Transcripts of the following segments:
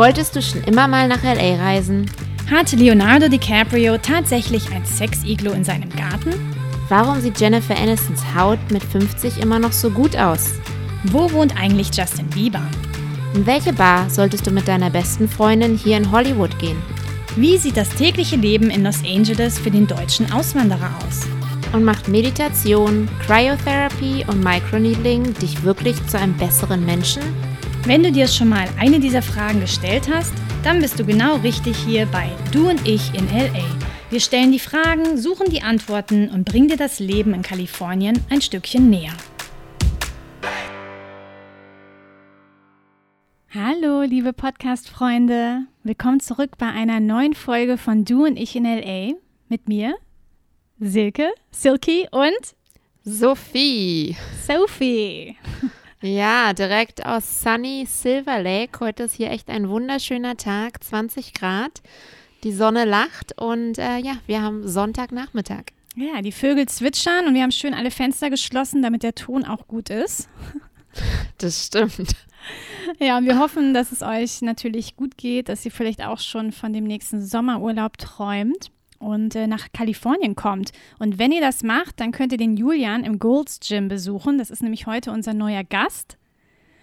Wolltest du schon immer mal nach LA reisen? Hatte Leonardo DiCaprio tatsächlich ein Sex-Iglo in seinem Garten? Warum sieht Jennifer Anistons Haut mit 50 immer noch so gut aus? Wo wohnt eigentlich Justin Bieber? In welche Bar solltest du mit deiner besten Freundin hier in Hollywood gehen? Wie sieht das tägliche Leben in Los Angeles für den deutschen Auswanderer aus? Und macht Meditation, Cryotherapy und Microneedling dich wirklich zu einem besseren Menschen? Wenn du dir schon mal eine dieser Fragen gestellt hast, dann bist du genau richtig hier bei Du und ich in LA. Wir stellen die Fragen, suchen die Antworten und bringen dir das Leben in Kalifornien ein Stückchen näher. Hallo, liebe Podcast-Freunde. Willkommen zurück bei einer neuen Folge von Du und ich in LA mit mir, Silke, Silky und Sophie. Sophie. Ja, direkt aus Sunny Silver Lake. Heute ist hier echt ein wunderschöner Tag, 20 Grad. Die Sonne lacht und äh, ja, wir haben Sonntagnachmittag. Ja, die Vögel zwitschern und wir haben schön alle Fenster geschlossen, damit der Ton auch gut ist. Das stimmt. Ja, und wir hoffen, dass es euch natürlich gut geht, dass ihr vielleicht auch schon von dem nächsten Sommerurlaub träumt und äh, nach Kalifornien kommt. Und wenn ihr das macht, dann könnt ihr den Julian im Golds Gym besuchen. Das ist nämlich heute unser neuer Gast.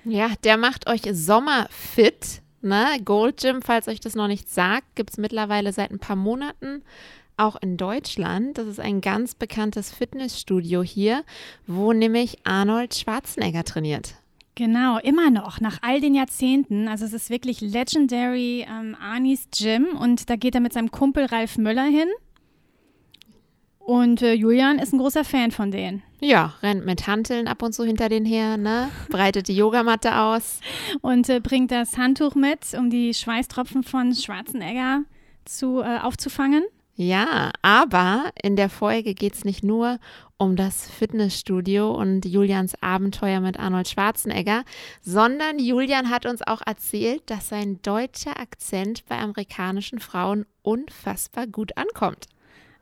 Ja, der macht euch sommerfit. Ne? Gold Gym, falls euch das noch nicht sagt, gibt es mittlerweile seit ein paar Monaten auch in Deutschland. Das ist ein ganz bekanntes Fitnessstudio hier, wo nämlich Arnold Schwarzenegger trainiert. Genau, immer noch, nach all den Jahrzehnten. Also es ist wirklich Legendary ähm, Arnis Gym und da geht er mit seinem Kumpel Ralf Möller hin. Und äh, Julian ist ein großer Fan von denen. Ja, rennt mit Hanteln ab und zu hinter den her, ne? Breitet die Yogamatte aus. Und äh, bringt das Handtuch mit, um die Schweißtropfen von Schwarzenegger zu, äh, aufzufangen. Ja, aber in der Folge geht es nicht nur um das Fitnessstudio und Julians Abenteuer mit Arnold Schwarzenegger, sondern Julian hat uns auch erzählt, dass sein deutscher Akzent bei amerikanischen Frauen unfassbar gut ankommt.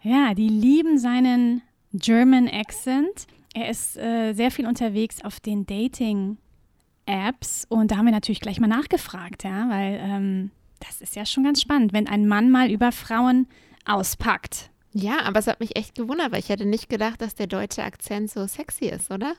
Ja, die lieben seinen German Accent. Er ist äh, sehr viel unterwegs auf den Dating-Apps und da haben wir natürlich gleich mal nachgefragt, ja, weil ähm, das ist ja schon ganz spannend, wenn ein Mann mal über Frauen auspackt. Ja, aber es hat mich echt gewundert, weil ich hätte nicht gedacht, dass der deutsche Akzent so sexy ist, oder?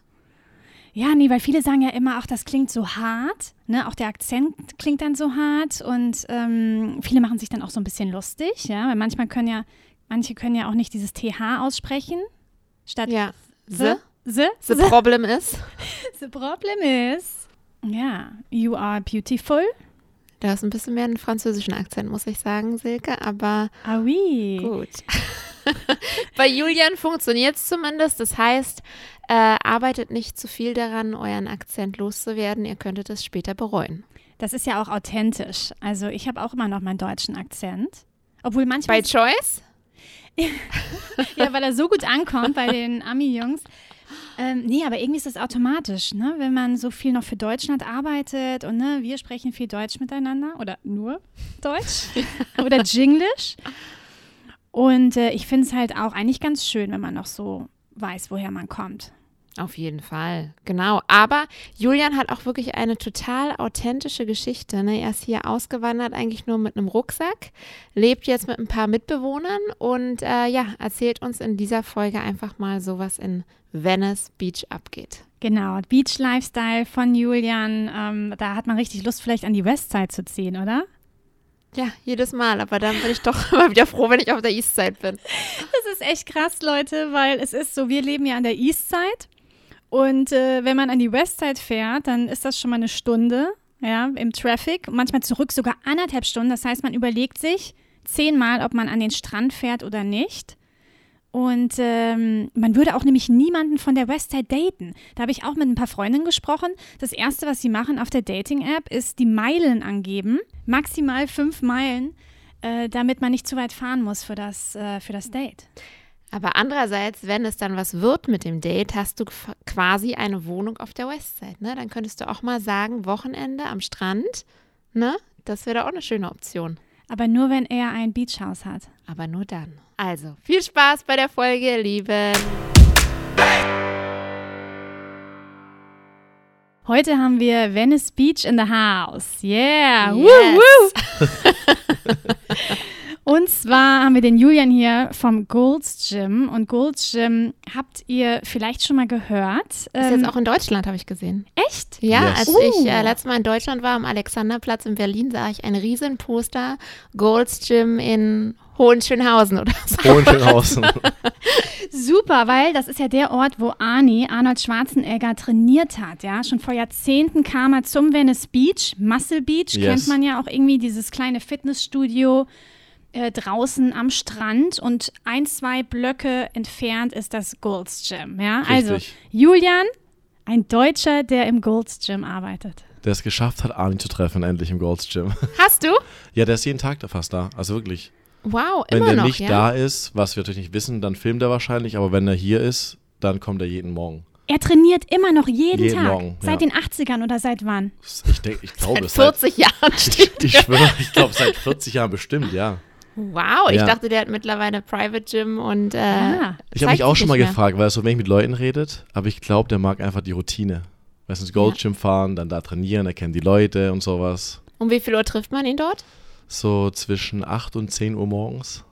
Ja, nee, weil viele sagen ja immer, ach, das klingt so hart, ne? Auch der Akzent klingt dann so hart und ähm, viele machen sich dann auch so ein bisschen lustig, ja, weil manchmal können ja, manche können ja auch nicht dieses TH aussprechen, statt Ja. the, The, the, the problem is. the problem is, ja, you are beautiful. Da ist ein bisschen mehr einen französischen Akzent, muss ich sagen, Silke, aber Ah oui. gut. Bei Julian funktioniert es zumindest. Das heißt, äh, arbeitet nicht zu viel daran, euren Akzent loszuwerden. Ihr könntet es später bereuen. Das ist ja auch authentisch. Also ich habe auch immer noch meinen deutschen Akzent. Obwohl manchmal. Bei Choice? ja, weil er so gut ankommt bei den Ami-Jungs. Ähm, nee, aber irgendwie ist das automatisch, ne? Wenn man so viel noch für Deutschland arbeitet und ne, wir sprechen viel Deutsch miteinander oder nur Deutsch oder Jinglish. Und äh, ich finde es halt auch eigentlich ganz schön, wenn man noch so weiß, woher man kommt. Auf jeden Fall, genau. Aber Julian hat auch wirklich eine total authentische Geschichte. Ne? Er ist hier ausgewandert, eigentlich nur mit einem Rucksack, lebt jetzt mit ein paar Mitbewohnern und äh, ja, erzählt uns in dieser Folge einfach mal so, was in Venice Beach abgeht. Genau, Beach Lifestyle von Julian. Ähm, da hat man richtig Lust, vielleicht an die Westside zu ziehen, oder? Ja, jedes Mal, aber dann bin ich doch immer wieder froh, wenn ich auf der Eastside bin. Das ist echt krass, Leute, weil es ist so, wir leben ja an der Eastside und äh, wenn man an die Westside fährt, dann ist das schon mal eine Stunde, ja, im Traffic. Manchmal zurück sogar anderthalb Stunden. Das heißt, man überlegt sich zehnmal, ob man an den Strand fährt oder nicht. Und ähm, man würde auch nämlich niemanden von der Westside daten. Da habe ich auch mit ein paar Freundinnen gesprochen. Das Erste, was sie machen auf der Dating-App, ist die Meilen angeben. Maximal fünf Meilen, äh, damit man nicht zu weit fahren muss für das, äh, für das Date. Aber andererseits, wenn es dann was wird mit dem Date, hast du quasi eine Wohnung auf der Westside. Ne? Dann könntest du auch mal sagen, Wochenende am Strand. Ne? Das wäre doch auch eine schöne Option. Aber nur, wenn er ein Beachhaus hat. Aber nur dann. Also, viel Spaß bei der Folge, ihr Lieben. Heute haben wir Venice Beach in the house. Yeah. Woo, Yes. woo. Und zwar haben wir den Julian hier vom Gold's Gym. Und Gold's Gym habt ihr vielleicht schon mal gehört. Ist Ähm, jetzt auch in Deutschland, habe ich gesehen. echt? Ja, Yes. als Uh. ich äh, letztes Mal in Deutschland war, am Alexanderplatz in Berlin, sah ich ein riesen Poster Gold's Gym in Hohenschönhausen oder so. Hohenschönhausen. Super, weil das ist ja der Ort, wo Arnie, Arnold Schwarzenegger, trainiert hat. Ja, schon vor Jahrzehnten kam er zum Venice Beach, Muscle Beach, Yes. kennt man ja auch irgendwie, dieses kleine Fitnessstudio äh, draußen am Strand und ein, zwei Blöcke entfernt ist das Gold's Gym. Ja, also. Julian, ein Deutscher, der im Gold's Gym arbeitet. Der es geschafft hat, Arnie zu treffen, endlich im Gold's Gym. Hast du? Ja, der ist jeden Tag da fast da. Also wirklich. Wow, Wenn immer der noch, nicht ja? da ist, was wir natürlich nicht wissen, dann filmt er wahrscheinlich. Aber wenn er hier ist, dann kommt er jeden Morgen. Er trainiert immer noch jeden, Jeden Tag. Morgen, seit ja. den 80ern oder seit wann? Ich denke, ich glaube, Seit es 40 Jahren Ich, ich schwöre, ich glaube seit 40 Jahren bestimmt, ja. Wow, ich Ja. dachte, der hat mittlerweile Private Gym und äh, Ah. Ich habe mich auch schon mal mehr. gefragt, weil er so wenig mit Leuten redet, aber ich glaube, der mag einfach die Routine. Weißt du, ins Gold Gym fahren, dann da trainieren, er kennt die Leute und sowas. Um wie viel Uhr trifft man ihn dort? So zwischen 8 und 10 Uhr morgens.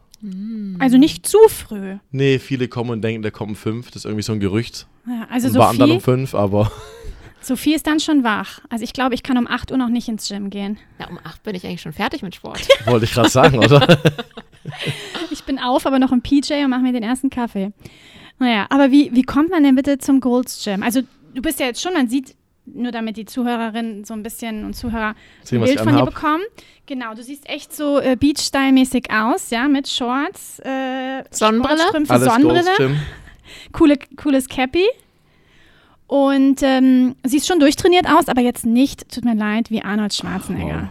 Also nicht zu früh. Nee, viele kommen und denken, der kommt um 5. Das ist irgendwie so ein Gerücht. Ja, also und warten dann Sophie, um 5, aber Sophie ist dann schon wach. Also ich glaube, ich kann um 8 Uhr noch nicht ins Gym gehen. Ja, um 8 bin ich eigentlich schon fertig mit Sport. wollte ich gerade sagen, oder? Ich bin auf, aber noch im PJ und mache mir den ersten Kaffee. Naja, aber wie, wie kommt man denn bitte zum Gold's Gym? Also du bist ja jetzt schon, man sieht, nur damit die Zuhörerinnen so ein bisschen und Zuhörer Sehen, ein Bild von dir bekommen. Genau, du siehst echt so äh, Beach-Style-mäßig aus, ja, mit Shorts, äh, Sonnenbrille? Alles Sonnenbrille, Gold's Gym. coole, cooles Cappy. Und ähm, siehst schon durchtrainiert aus, aber jetzt nicht, tut mir leid, wie Arnold Schwarzenegger.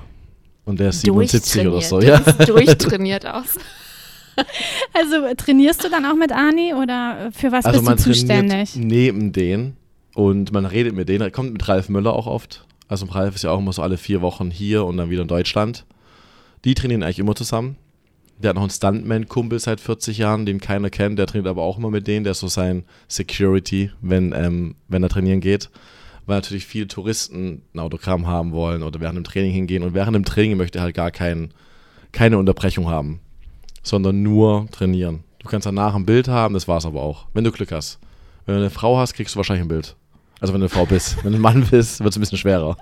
Und der ist 77 oder so, Durchtrainiert. ja. Du siehst durchtrainiert aus. Also trainierst du dann auch mit Arnie oder für was Also bist man du zuständig? neben denen und man redet mit denen. Er kommt mit Ralf Müller auch oft. Also Ralf ist ja auch immer so alle vier Wochen hier und dann wieder in Deutschland. Die trainieren eigentlich immer zusammen. Der hat noch einen Stuntman-Kumpel seit 40 Jahren, den keiner kennt. Der trainiert aber auch immer mit denen. Der ist so sein Security, wenn, ähm, wenn er trainieren geht. Weil natürlich viele Touristen ein Autogramm haben wollen oder während dem Training hingehen. Und während dem Training möchte er halt gar kein, keine Unterbrechung haben, sondern nur trainieren. Du kannst danach ein Bild haben, das war's aber auch. Wenn du Glück hast. Wenn du eine Frau hast, kriegst du wahrscheinlich ein Bild. Also wenn du eine Frau bist. wenn du ein Mann bist, wird es ein bisschen schwerer.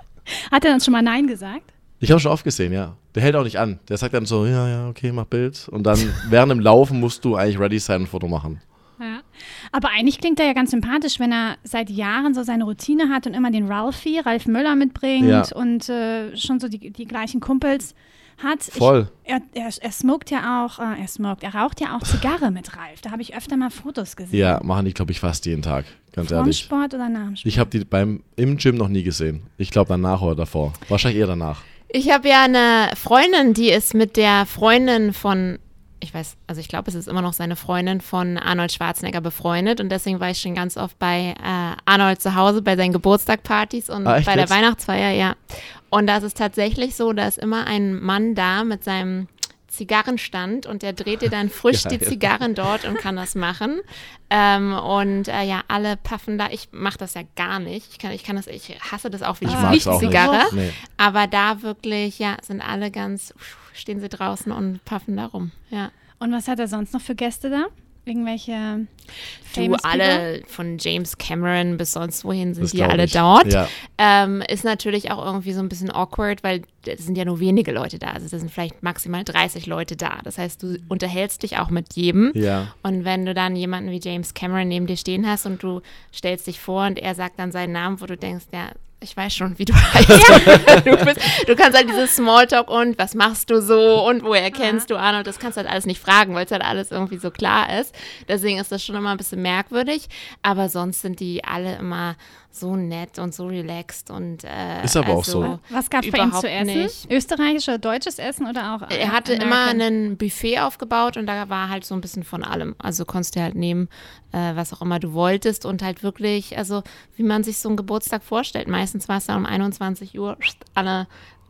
Hat er dann schon mal Nein gesagt? Ich habe schon oft gesehen, ja. Der hält auch nicht an. Der sagt dann so, ja, ja, okay, mach Bild. Und dann während dem Laufen musst du eigentlich ready sein und ein Foto machen. Ja. Aber eigentlich klingt er ja ganz sympathisch, wenn er seit Jahren so seine Routine hat und immer den Ralphie, Ralf Müller mitbringt Ja. und äh, schon so die, die gleichen Kumpels hat. Voll. Ich, er, er, er smoked ja auch, äh, er smoked, er raucht ja auch Zigarre mit Ralf. Da habe ich öfter mal Fotos gesehen. Ja, machen die, glaube ich, fast jeden Tag. Ganz Vorm ehrlich. Sport oder nach dem Sport? Ich habe die beim im Gym noch nie gesehen. Ich glaube danach oder davor. Wahrscheinlich eher danach. Ich habe ja eine Freundin, die ist mit der Freundin von, ich weiß, also ich glaube, es ist immer noch seine Freundin von Arnold Schwarzenegger befreundet und deswegen war ich schon ganz oft bei äh, Arnold zu Hause bei seinen Geburtstagpartys und Ah, bei der jetzt? Weihnachtsfeier, ja. Und da ist es tatsächlich so, da ist immer ein Mann da mit seinem Zigarrenstand und der dreht dir dann frisch die Geil. Zigarren dort und kann das machen. Ähm, und äh, ja, alle puffen da. Ich mache das ja gar nicht. Ich kann, ich kann das, ich hasse das auch wie Ich die mag's auch nicht. Zigarre. Nee. Aber da wirklich, ja, sind alle ganz, stehen sie draußen und puffen da rum. Ja. Und was hat er sonst noch für Gäste da? Irgendwelche Du, famous people? alle von James Cameron bis sonst wohin sind Das die alle ich. dort. Ja. Ähm, ist natürlich auch irgendwie so ein bisschen awkward, weil es sind ja nur wenige Leute da. Also da sind vielleicht maximal 30 Leute da. Das heißt, du unterhältst dich auch mit jedem. Ja. Und wenn du dann jemanden wie James Cameron neben dir stehen hast und du stellst dich vor und er sagt dann seinen Namen, wo du denkst, ja, ich weiß schon, wie du heißt. du, bist, du kannst halt dieses Smalltalk und was machst du so und woher kennst du Arnold, das kannst halt alles nicht fragen, weil es halt alles irgendwie so klar ist. Deswegen ist das schon immer ein bisschen merkwürdig. Aber sonst sind die alle immer so nett und so relaxed und äh, Ist aber auch also, so. Was gab es bei ihm überhaupt zu essen? nicht. Österreichisches oder deutsches Essen oder auch? Er hatte immer American? einen Buffet aufgebaut und da war halt so ein bisschen von allem. Also konntest du halt nehmen, äh, was auch immer du wolltest und halt wirklich, also wie man sich so einen Geburtstag vorstellt. Meistens war es dann um 21 Uhr, alle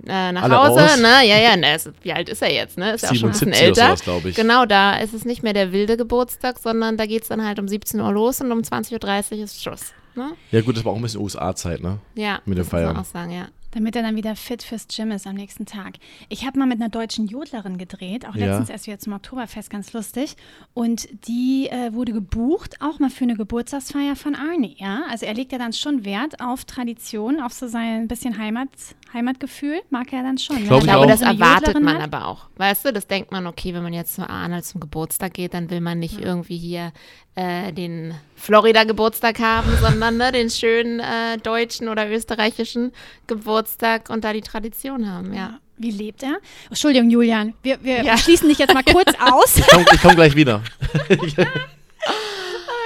äh, nach Alle Hause, raus. ne? Ja, ja, ne, ist, wie alt ist er jetzt, ne? Ist ja auch schon ein bisschen 77 oder älter. sowas, glaube ich. Genau, da ist es nicht mehr der wilde Geburtstag, sondern da geht es dann halt um 17 Uhr los und um 20.30 Uhr ist Schluss. Ne? Ja, gut, das war auch ein bisschen USA-Zeit, ne? Ja, Mit dem muss man Feiern. auch sagen, ja. Damit er dann wieder fit fürs Gym ist am nächsten Tag. Ich habe mal mit einer deutschen Jodlerin gedreht, auch Ja. letztens erst wieder zum Oktoberfest, ganz lustig. Und die äh, wurde gebucht, auch mal für eine Geburtstagsfeier von Arnie. Ja? Also er legt ja dann schon Wert auf Tradition, auf so sein bisschen Heimat, Heimatgefühl, mag er dann schon. Ich ich dann glaube, das erwartet man hat. aber auch. Weißt du, das denkt man, okay, wenn man jetzt zu Arnold zum Geburtstag geht, dann will man nicht irgendwie hier äh, den Florida-Geburtstag haben, sondern ne, den schönen äh, deutschen oder österreichischen Geburtstag und da die Tradition haben, ja. Wie lebt er? Entschuldigung, Julian, wir, wir Ja. schließen dich jetzt mal kurz aus. Ich komme komm gleich wieder.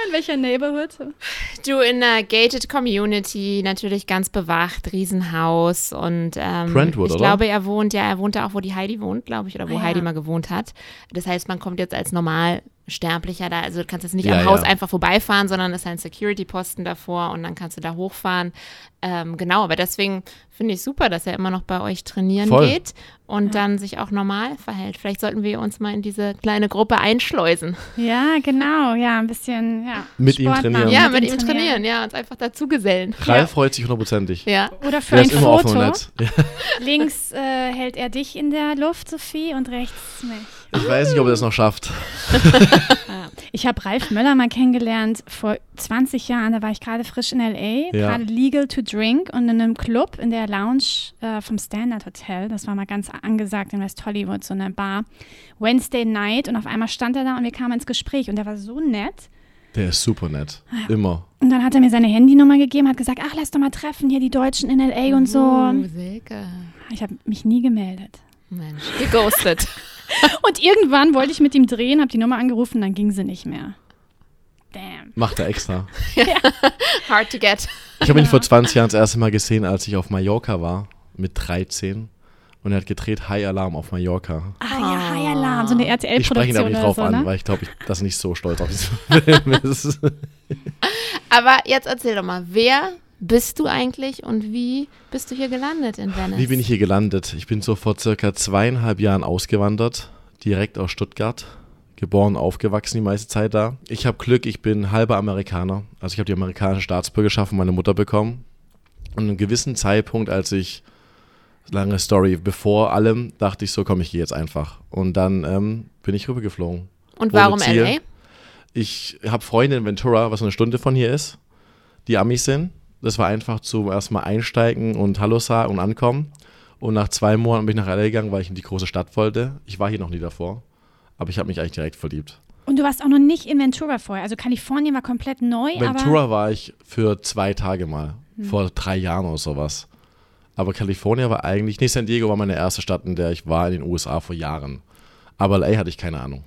In welcher Neighborhood? Du in einer gated Community, natürlich ganz bewacht, Riesenhaus und ähm, Brentwood, ich oder? glaube, er wohnt, ja, er wohnt da auch, wo die Heidi wohnt, glaube ich, oder wo Ah, ja. Heidi mal gewohnt hat. Das heißt, man kommt jetzt als Normalsterblicher da, also du kannst jetzt nicht Ja, am Haus ja. einfach vorbeifahren, sondern es ist ein Security-Posten davor und dann kannst du da hochfahren. Ähm, genau, aber deswegen finde ich super, dass er immer noch bei euch trainieren Voll. geht und dann sich auch normal verhält. Vielleicht sollten wir uns mal in diese kleine Gruppe einschleusen. Ja, genau, ja, ein bisschen, ja. Mit ihm Sport trainieren. machen, Ja, mit ihm trainieren, ja, uns einfach dazugesellen. Ralf freut sich hundertprozentig. Ja. Oder für Der ein Foto. Ja. Links äh, hält er dich in der Luft, Sophie, und rechts mich. Ich weiß nicht, ob er das noch schafft. Ich habe Ralf Möller mal kennengelernt vor 20 Jahren. Da war ich gerade frisch in L.A., Ja. gerade legal to drink und in einem Club in der Lounge äh, vom Standard Hotel. Das war mal ganz angesagt in West Hollywood, so eine Bar. Wednesday Night und auf einmal stand er da und wir kamen ins Gespräch und der war so nett. Der ist super nett. Immer. Und dann hat er mir seine Handynummer gegeben, hat gesagt, ach, lass doch mal treffen, hier die Deutschen in L.A. und so. Silke. Ich habe mich nie gemeldet. Mensch, geghostet. Und irgendwann wollte ich mit ihm drehen, habe die Nummer angerufen, dann ging sie nicht mehr. Damn. Macht er extra. Hard to get. Ich habe ihn vor 20 Jahren das erste Mal gesehen, als ich auf Mallorca war, mit 13. Und er hat gedreht High Alarm auf Mallorca. Ah ja, High Alarm, so eine Ich spreche ihn RTL-Produktion aber nicht drauf so, an, ne? weil ich glaube, ich, dass er nicht so stolz auf diesen Film ist. Aber jetzt erzähl doch mal, wer bist du eigentlich und wie bist du hier gelandet in Venice? Wie bin ich hier gelandet? Ich bin so vor circa zweieinhalb Jahren ausgewandert, direkt aus Stuttgart. Geboren, aufgewachsen die meiste Zeit da. Ich habe Glück, ich bin halber Amerikaner. Also ich habe die amerikanische Staatsbürgerschaft von meiner Mutter bekommen. Und einem gewissen Zeitpunkt, als ich, lange Story, bevor allem, dachte ich so, komm, ich gehe jetzt einfach. Und dann ähm, bin ich rübergeflogen. Und warum. LA? Ich habe Freunde in Ventura, was eine Stunde von hier ist, die Amis sind. Das war einfach zum erstmal einsteigen und Hallo sagen und ankommen. Und nach zwei Monaten bin ich nach LA gegangen, weil ich in die große Stadt wollte. Ich war hier noch nie davor, aber ich habe mich eigentlich direkt verliebt. Und du warst auch noch nicht in Ventura vorher. Also Kalifornien war komplett neu, Ventura war ich für zwei Tage mal, vor drei Jahren oder sowas. Aber Kalifornien war eigentlich, nee, San Diego war meine erste Stadt, in der ich war in den USA vor Jahren. Aber LA hatte ich keine Ahnung.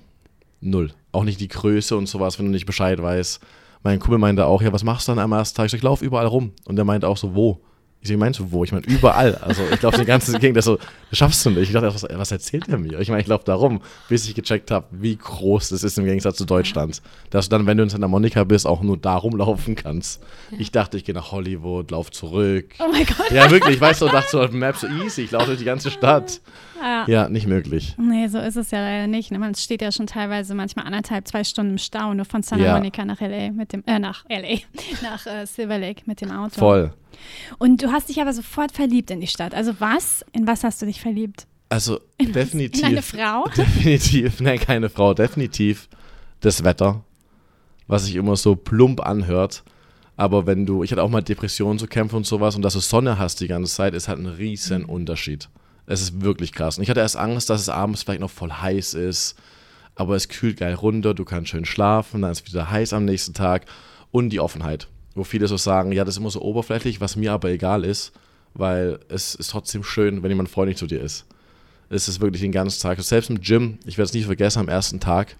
Null. Auch nicht die Größe und sowas, wenn du nicht Bescheid weißt. Mein Kumpel meinte auch, ja, was machst du dann am ersten Tag? Ich so, ich laufe überall rum. Und der meinte auch so, wo? Ich so, meinst du wo? Ich meine, überall. Also ich glaube, die ganze Gegend, der so, das schaffst du nicht. Ich dachte, was, was erzählt er mir? Ich meine, ich laufe da rum, bis ich gecheckt habe, wie groß das ist im Gegensatz zu Deutschland. Dass du dann, wenn du in Santa Monica bist, auch nur da rumlaufen kannst. Ich dachte, ich gehe nach Hollywood, lauf zurück. Oh mein Gott. Ja, wirklich, ich weiß so, dachte so, Map so easy, ich laufe durch die ganze Stadt. Ja. Ja, nicht möglich. Nee, so ist es ja leider nicht. Ne? Man steht ja schon teilweise manchmal anderthalb, zwei Stunden im Stau, nur von Santa Ja. Monica nach LA mit dem, äh, nach LA, nach äh, Silver Lake mit dem Auto. Voll. Und du hast dich aber sofort verliebt in die Stadt. Also was? In was hast du dich verliebt? Also In definitiv. eine Frau? Definitiv, nein, keine Frau, definitiv das Wetter, was sich immer so plump anhört. Aber wenn du, ich hatte auch mal Depressionen zu kämpfen und sowas und dass du Sonne hast die ganze Zeit, ist halt ein riesen Unterschied. Es ist wirklich krass. Und ich hatte erst Angst, dass es abends vielleicht noch voll heiß ist, aber es kühlt geil runter, du kannst schön schlafen, dann ist es wieder heiß am nächsten Tag und die Offenheit, wo viele so sagen, ja, das ist immer so oberflächlich, was mir aber egal ist, weil es ist trotzdem schön, wenn jemand freundlich zu dir ist. Es ist wirklich den ganzen Tag. Selbst im Gym, ich werde es nie vergessen, am ersten Tag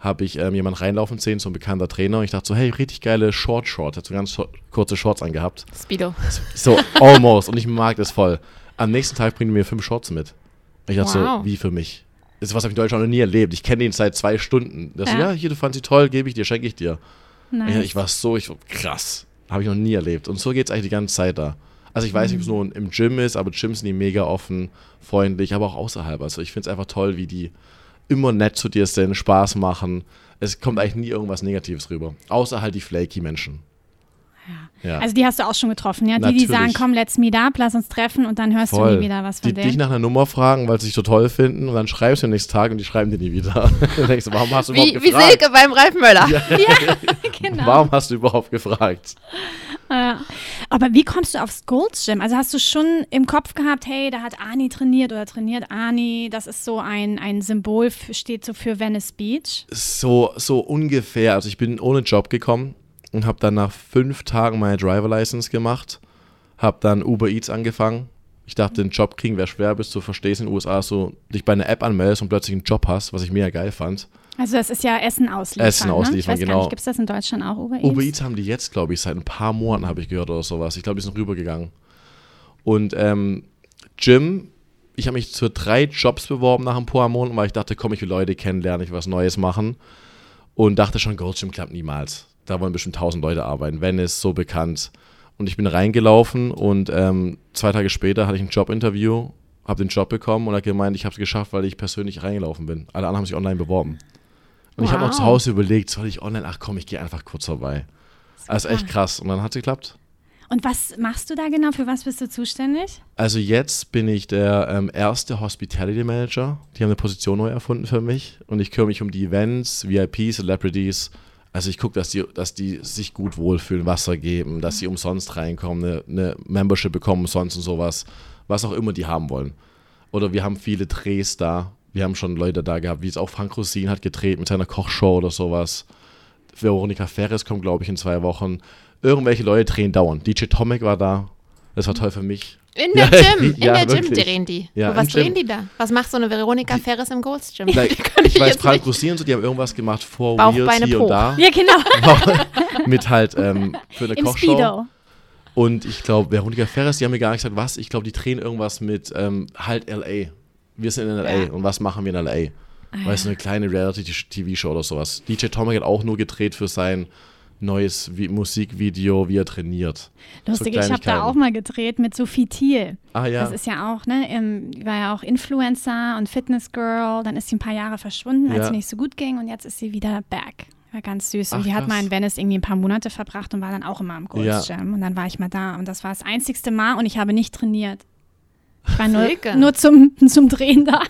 habe ich ähm, jemanden reinlaufen sehen, so ein bekannter Trainer. Und ich dachte so, hey, richtig geile Short Short. Hat so ganz kurze Shorts angehabt. Speedo. So, almost. Und ich mag das voll. Am nächsten Tag bringt er mir fünf Shorts mit. Ich dachte Wow. so, wie für mich? Das ist was habe ich in Deutschland noch nie erlebt. Ich kenne ihn seit zwei Stunden. Das so, Ja. ja, hier, du fandst sie toll, gebe ich dir, schenke ich dir. Nice. Ich war so, ich krass. Habe ich noch nie erlebt. Und so geht es eigentlich die ganze Zeit da. Also ich weiß nicht, ob es nur im Gym ist, aber Gyms sind die mega offen, freundlich, aber auch außerhalb. Also ich finde es einfach toll, wie die immer nett zu dir sind, Spaß machen. Es kommt eigentlich nie irgendwas Negatives rüber. Außer halt die flaky Menschen. Ja. Also die hast du auch schon getroffen, ja? Die, die Natürlich. sagen, komm, let's meet up, lass uns treffen und dann hörst du Voll. nie wieder was von die denen. dich nach einer Nummer fragen, weil sie dich so toll finden und dann schreibst du am nächsten Tag und die schreiben dir nie wieder. dann denkst du, warum hast du Wie, überhaupt wie gefragt? Silke beim Ralf Möller. genau. Warum hast du überhaupt gefragt? Ja. Aber wie kommst du aufs Gold's Gym? Also hast du schon im Kopf gehabt, hey, da hat Ani trainiert oder trainiert Ani, das ist so ein, ein Symbol, für, steht so für Venice Beach. So, so ungefähr. Also ich bin ohne Job gekommen und habe dann nach fünf Tagen meine Driver License gemacht, habe dann Uber Eats angefangen. Ich dachte, den Job kriegen wäre schwer, bis du verstehst in den USA, so dich bei einer App anmeldest und plötzlich einen Job hast, was ich mega geil fand. Also das ist ja Essen ausliefern. Essen ausliefern, ne? ich weiß Gar genau. gibt es das in Deutschland auch, Uber Eats? Uber Eats haben die jetzt, glaube ich, seit ein paar Monaten, habe ich gehört oder sowas. Ich glaube, die sind rübergegangen. Und ähm, Gym, ich habe mich für drei Jobs beworben nach ein paar Monaten, weil ich dachte, komm, ich will Leute kennenlernen, ich will was Neues machen. Und dachte schon, Gold Gym klappt niemals. Da wollen bestimmt tausend Leute arbeiten. Venice, so bekannt. Und ich bin reingelaufen und ähm, zwei Tage später hatte ich ein Jobinterview, habe den Job bekommen und habe gemeint, ich habe es geschafft, weil ich persönlich reingelaufen bin. Alle anderen haben sich online beworben. Und ich habe noch Wow. zu Hause überlegt, soll ich online? Ach komm, ich gehe einfach kurz vorbei. Also echt krass. Und dann hat es geklappt. Und was machst du da genau? Für was bist du zuständig? Also jetzt bin ich der ähm, erste Hospitality Manager. Die haben eine Position neu erfunden für mich. Und ich kümmere mich um die Events, VIPs, Celebrities. Also ich gucke, dass die, dass die sich gut wohlfühlen, Wasser geben, dass sie umsonst reinkommen, eine, eine Membership bekommen umsonst und sowas. Was auch immer die haben wollen. Oder wir haben viele Drehs da. Wir haben schon Leute da gehabt, wie es auch Frank Rosin hat gedreht mit seiner Kochshow oder sowas. Veronika Ferres kommt, glaube ich, in zwei Wochen. Irgendwelche Leute drehen dauernd. DJ Tomek war da. Das war toll für mich. In der Ja, Gym, in ja, der Gym wirklich. drehen die. Ja, Und was im Gym. drehen die da? Was macht so eine Veronika Ferris im Gold's Gym? Like, Kann ich weiß, Frank. Rosin und so, die haben irgendwas gemacht vor Bauch, Wheels Beine, hier Po. und da. Ja, genau. mit halt ähm, für eine Im Kochshow. Speedo. Und ich glaube, Veronika Ferres, die haben mir gar nicht gesagt, was. Ich glaube, die drehen irgendwas mit ähm, halt L.A. Wir sind in L.A. Ja. und was machen wir in L.A.? Ah, Weißt du, eine kleine Reality-TV-Show oder sowas. DJ Tomek hat auch nur gedreht für sein neues Vi Musikvideo, wie er trainiert. Lustig, So ich habe da auch mal gedreht mit Sophie Thiel. Ah ja. Das ist ja auch, ne, die war ja auch Influencer und Fitnessgirl. Dann ist sie ein paar Jahre verschwunden, als Ja. es nicht so gut ging und jetzt ist sie wieder back. War ganz süß. Und Ach, die hat krass. mal in Venice irgendwie ein paar Monate verbracht und war dann auch immer am Gold's Ja. Gym. Und dann war ich mal da und das war das einzigste Mal und ich habe nicht trainiert. Ich war nur, nur zum, zum Drehen da.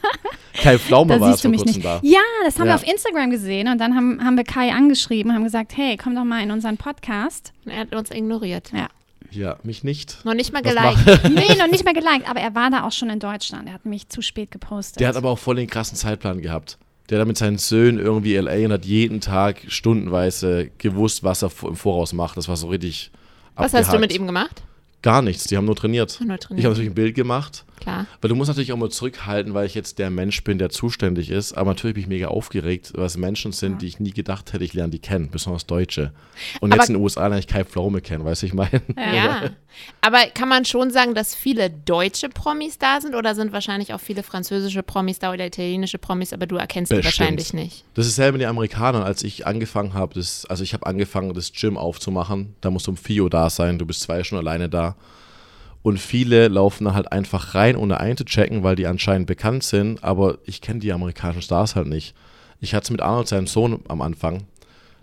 Kai Pflaume Da war vor mich kurzem nicht. da. Ja, das haben wir Ja. auf Instagram gesehen und dann haben, haben wir Kai angeschrieben und haben gesagt, hey, komm doch mal in unseren Podcast. Und Er hat uns ignoriert. Ja. Ja, mich nicht. Noch nicht mal geliked. Nee, noch nicht mal geliked, aber er war da auch schon in Deutschland. Er hat mich zu spät gepostet. Der hat aber auch voll den krassen Zeitplan gehabt. Der hat mit seinen Söhnen irgendwie LA und hat jeden Tag stundenweise gewusst, was er im Voraus macht. Das war so richtig. Was hast du mit abgehakt. ihm gemacht? Gar nichts, die haben nur trainiert. Nur Ich trainiert. habe natürlich ein Bild gemacht, Klar. weil du musst natürlich auch mal zurückhalten, weil ich jetzt der Mensch bin, der zuständig ist. Aber natürlich bin ich mega aufgeregt, weil es Menschen sind, die ich nie gedacht hätte, ich lerne die kennen, besonders Deutsche. Und Aber- jetzt in den USA lerne ich Kai Pflaume kennen, weißt du, ich meine? Ja. Aber kann man schon sagen, dass viele deutsche Promis da sind oder sind wahrscheinlich auch viele französische Promis da oder italienische Promis, aber du erkennst die Bestimmt. wahrscheinlich nicht. Das ist selber mit den Amerikanern, als ich angefangen habe, das, also ich habe angefangen, das Gym aufzumachen. Da musst du um 4 Uhr da sein, du bist zwei Stunden alleine da. Und viele laufen da halt einfach rein, ohne einzuchecken, weil die anscheinend bekannt sind. Aber ich kenne die amerikanischen Stars halt nicht. Ich hatte es mit Arnold, seinem Sohn, am Anfang.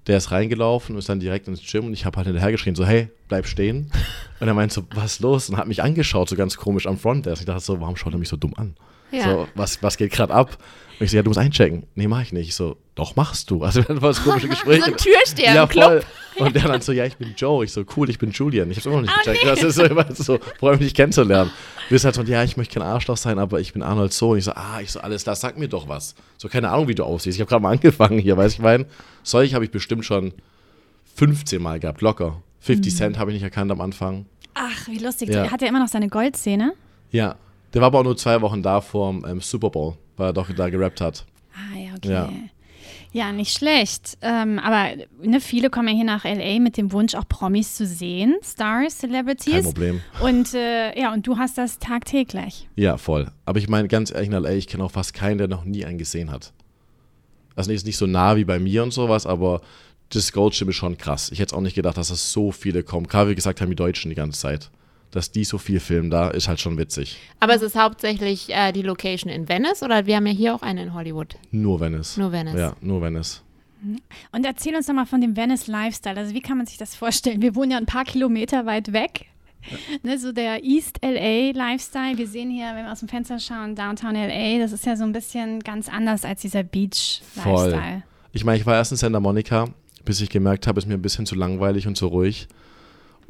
Der ist reingelaufen und ist dann direkt ins Gym und ich habe halt hinterher geschrien, so, hey, bleib stehen. Und er meinte so, was ist los? Und hat mich angeschaut, so ganz komisch am Frontdesk. Ich dachte so, warum schaut er mich so dumm an? Ja. So, was, was geht gerade ab? Und ich so, ja, du musst einchecken. Nee, mach ich nicht. Ich so, doch, machst du. Also, das war das komische Gespräch. So ein Türsteher ja, im Club. voll. Und der dann so, ja, ich bin Joe. Ich so, cool, ich bin Julian. Ich hab's immer noch nicht gecheckt. Das ist so immer so, freue mich, dich kennenzulernen. Du bist halt so, ja, ich möchte kein Arschloch sein, aber ich bin Arnold Sohn. Ich so, ah, ich so, alles klar, sag mir doch was. So, keine Ahnung, wie du aussiehst. Ich habe gerade mal angefangen hier, weißt du, ich meine, solche habe ich bestimmt schon 15 Mal gehabt, locker. 50 Cent habe ich nicht erkannt am Anfang. Ach, wie lustig. Ja. Hat er immer noch seine Goldzähne? Ja, der war aber auch nur zwei Wochen da vorm ähm, Super Bowl, weil er doch da gerappt hat. Ah, ja, okay. Ja. Ja, nicht schlecht. Ähm, aber ne, viele kommen ja hier nach LA mit dem Wunsch, auch Promis zu sehen, Stars, Kein Celebrities. Problem. Und äh, ja, und du hast das tagtäglich. Ja, voll. Aber ich meine, ganz ehrlich, in LA, ich kenne auch fast keinen, der noch nie einen gesehen hat. Also nicht, nicht so nah wie bei mir und sowas, aber das Gold Gym ist schon krass. Ich hätte auch nicht gedacht, dass das so viele kommen. Gerade wie gesagt haben die Deutschen die ganze Zeit. Dass die so viel filmen da, ist halt schon witzig. Aber es ist hauptsächlich äh, die Location in Venice oder wir haben ja hier auch eine in Hollywood. Nur Venice. Nur Venice. Ja, nur Venice. Und erzähl uns doch mal von dem Venice Lifestyle. Also wie kann man sich das vorstellen? Wir wohnen ja ein paar Kilometer weit weg. Ne, so der East LA Lifestyle. Wir sehen hier, wenn wir aus dem Fenster schauen, Downtown LA, das ist ja so ein bisschen ganz anders als dieser Beach Voll. Lifestyle. Ich meine, ich war erst in Santa Monica, bis ich gemerkt habe, es ist mir ein bisschen zu langweilig und zu ruhig.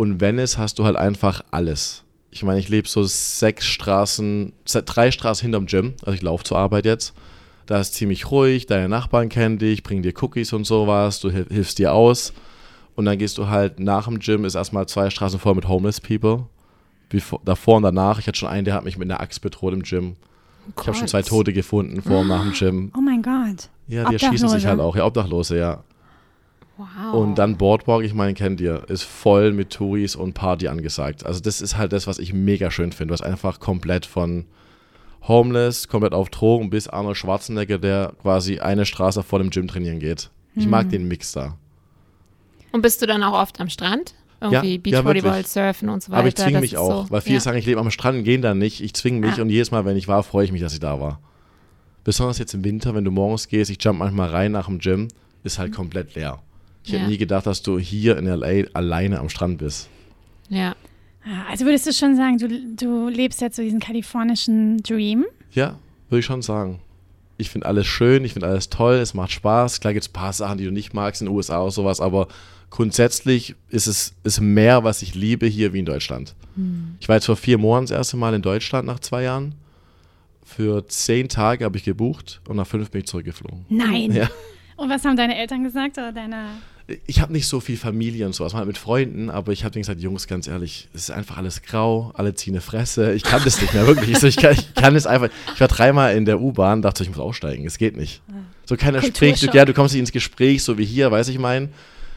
Und Venice hast du halt einfach alles. Ich meine, ich lebe so sechs Straßen, drei Straßen hinterm Gym. Also ich laufe zur Arbeit jetzt. Da ist ziemlich ruhig, deine Nachbarn kennen dich, bringen dir Cookies und sowas, du hil- hilfst dir aus. Und dann gehst du halt nach dem Gym, ist erstmal zwei Straßen voll mit Homeless People. Bevor, davor und danach, ich hatte schon einen, der hat mich mit einer Axt bedroht im Gym. Ich habe schon zwei Tote gefunden vor und nach dem Gym. Oh mein Gott. Ja, die erschießen sich halt auch. Ja, Obdachlose, ja. Wow. Und dann Boardwalk, ich meine, kennt ihr, ist voll mit Touris und Party angesagt. Also das ist halt das, was ich mega schön finde, was einfach komplett von Homeless, komplett auf Drogen bis Arnold Schwarzenegger, der quasi eine Straße vor dem Gym trainieren geht. Ich mag den Mix da. Und bist du dann auch oft am Strand? Irgendwie Ja, ja, Beachvolleyball, wirklich. Surfen und so weiter. Aber ich zwinge mich auch, so, weil viele ja. sagen, ich lebe am Strand, gehen da nicht. Ich zwinge mich Ah. und jedes Mal, wenn ich war, freue ich mich, dass ich da war. Besonders jetzt im Winter, wenn du morgens gehst, ich jump manchmal rein nach dem Gym, ist halt komplett leer. Ich Ja. hätte nie gedacht, dass du hier in LA alleine am Strand bist. Ja. Ja, Also würdest du schon sagen, du, du lebst jetzt so diesen kalifornischen Dream? Ja, würde ich schon sagen. Ich finde alles schön, ich finde alles toll, es macht Spaß. Klar gibt es ein paar Sachen, die du nicht magst in den USA oder sowas, aber grundsätzlich ist es ist mehr, was ich liebe hier wie in Deutschland. Ich war jetzt vor vier Monaten das erste Mal in Deutschland nach zwei Jahren. Für zehn Tage habe ich gebucht und nach fünf bin ich zurückgeflogen. Nein. Ja. Und was haben deine Eltern gesagt oder deine? Ich habe nicht so viel Familie und sowas, mal mit Freunden, aber ich habe denen gesagt, Jungs, ganz ehrlich, es ist einfach alles grau, alle ziehen eine Fresse. Ich kann das nicht mehr, wirklich. Ich, ich, kann, ich kann es einfach. Ich war dreimal in der U-Bahn, dachte, ich muss aussteigen. Es geht nicht. So keiner spricht. Du, ja, du kommst nicht ins Gespräch, so wie hier, weiß ich mein.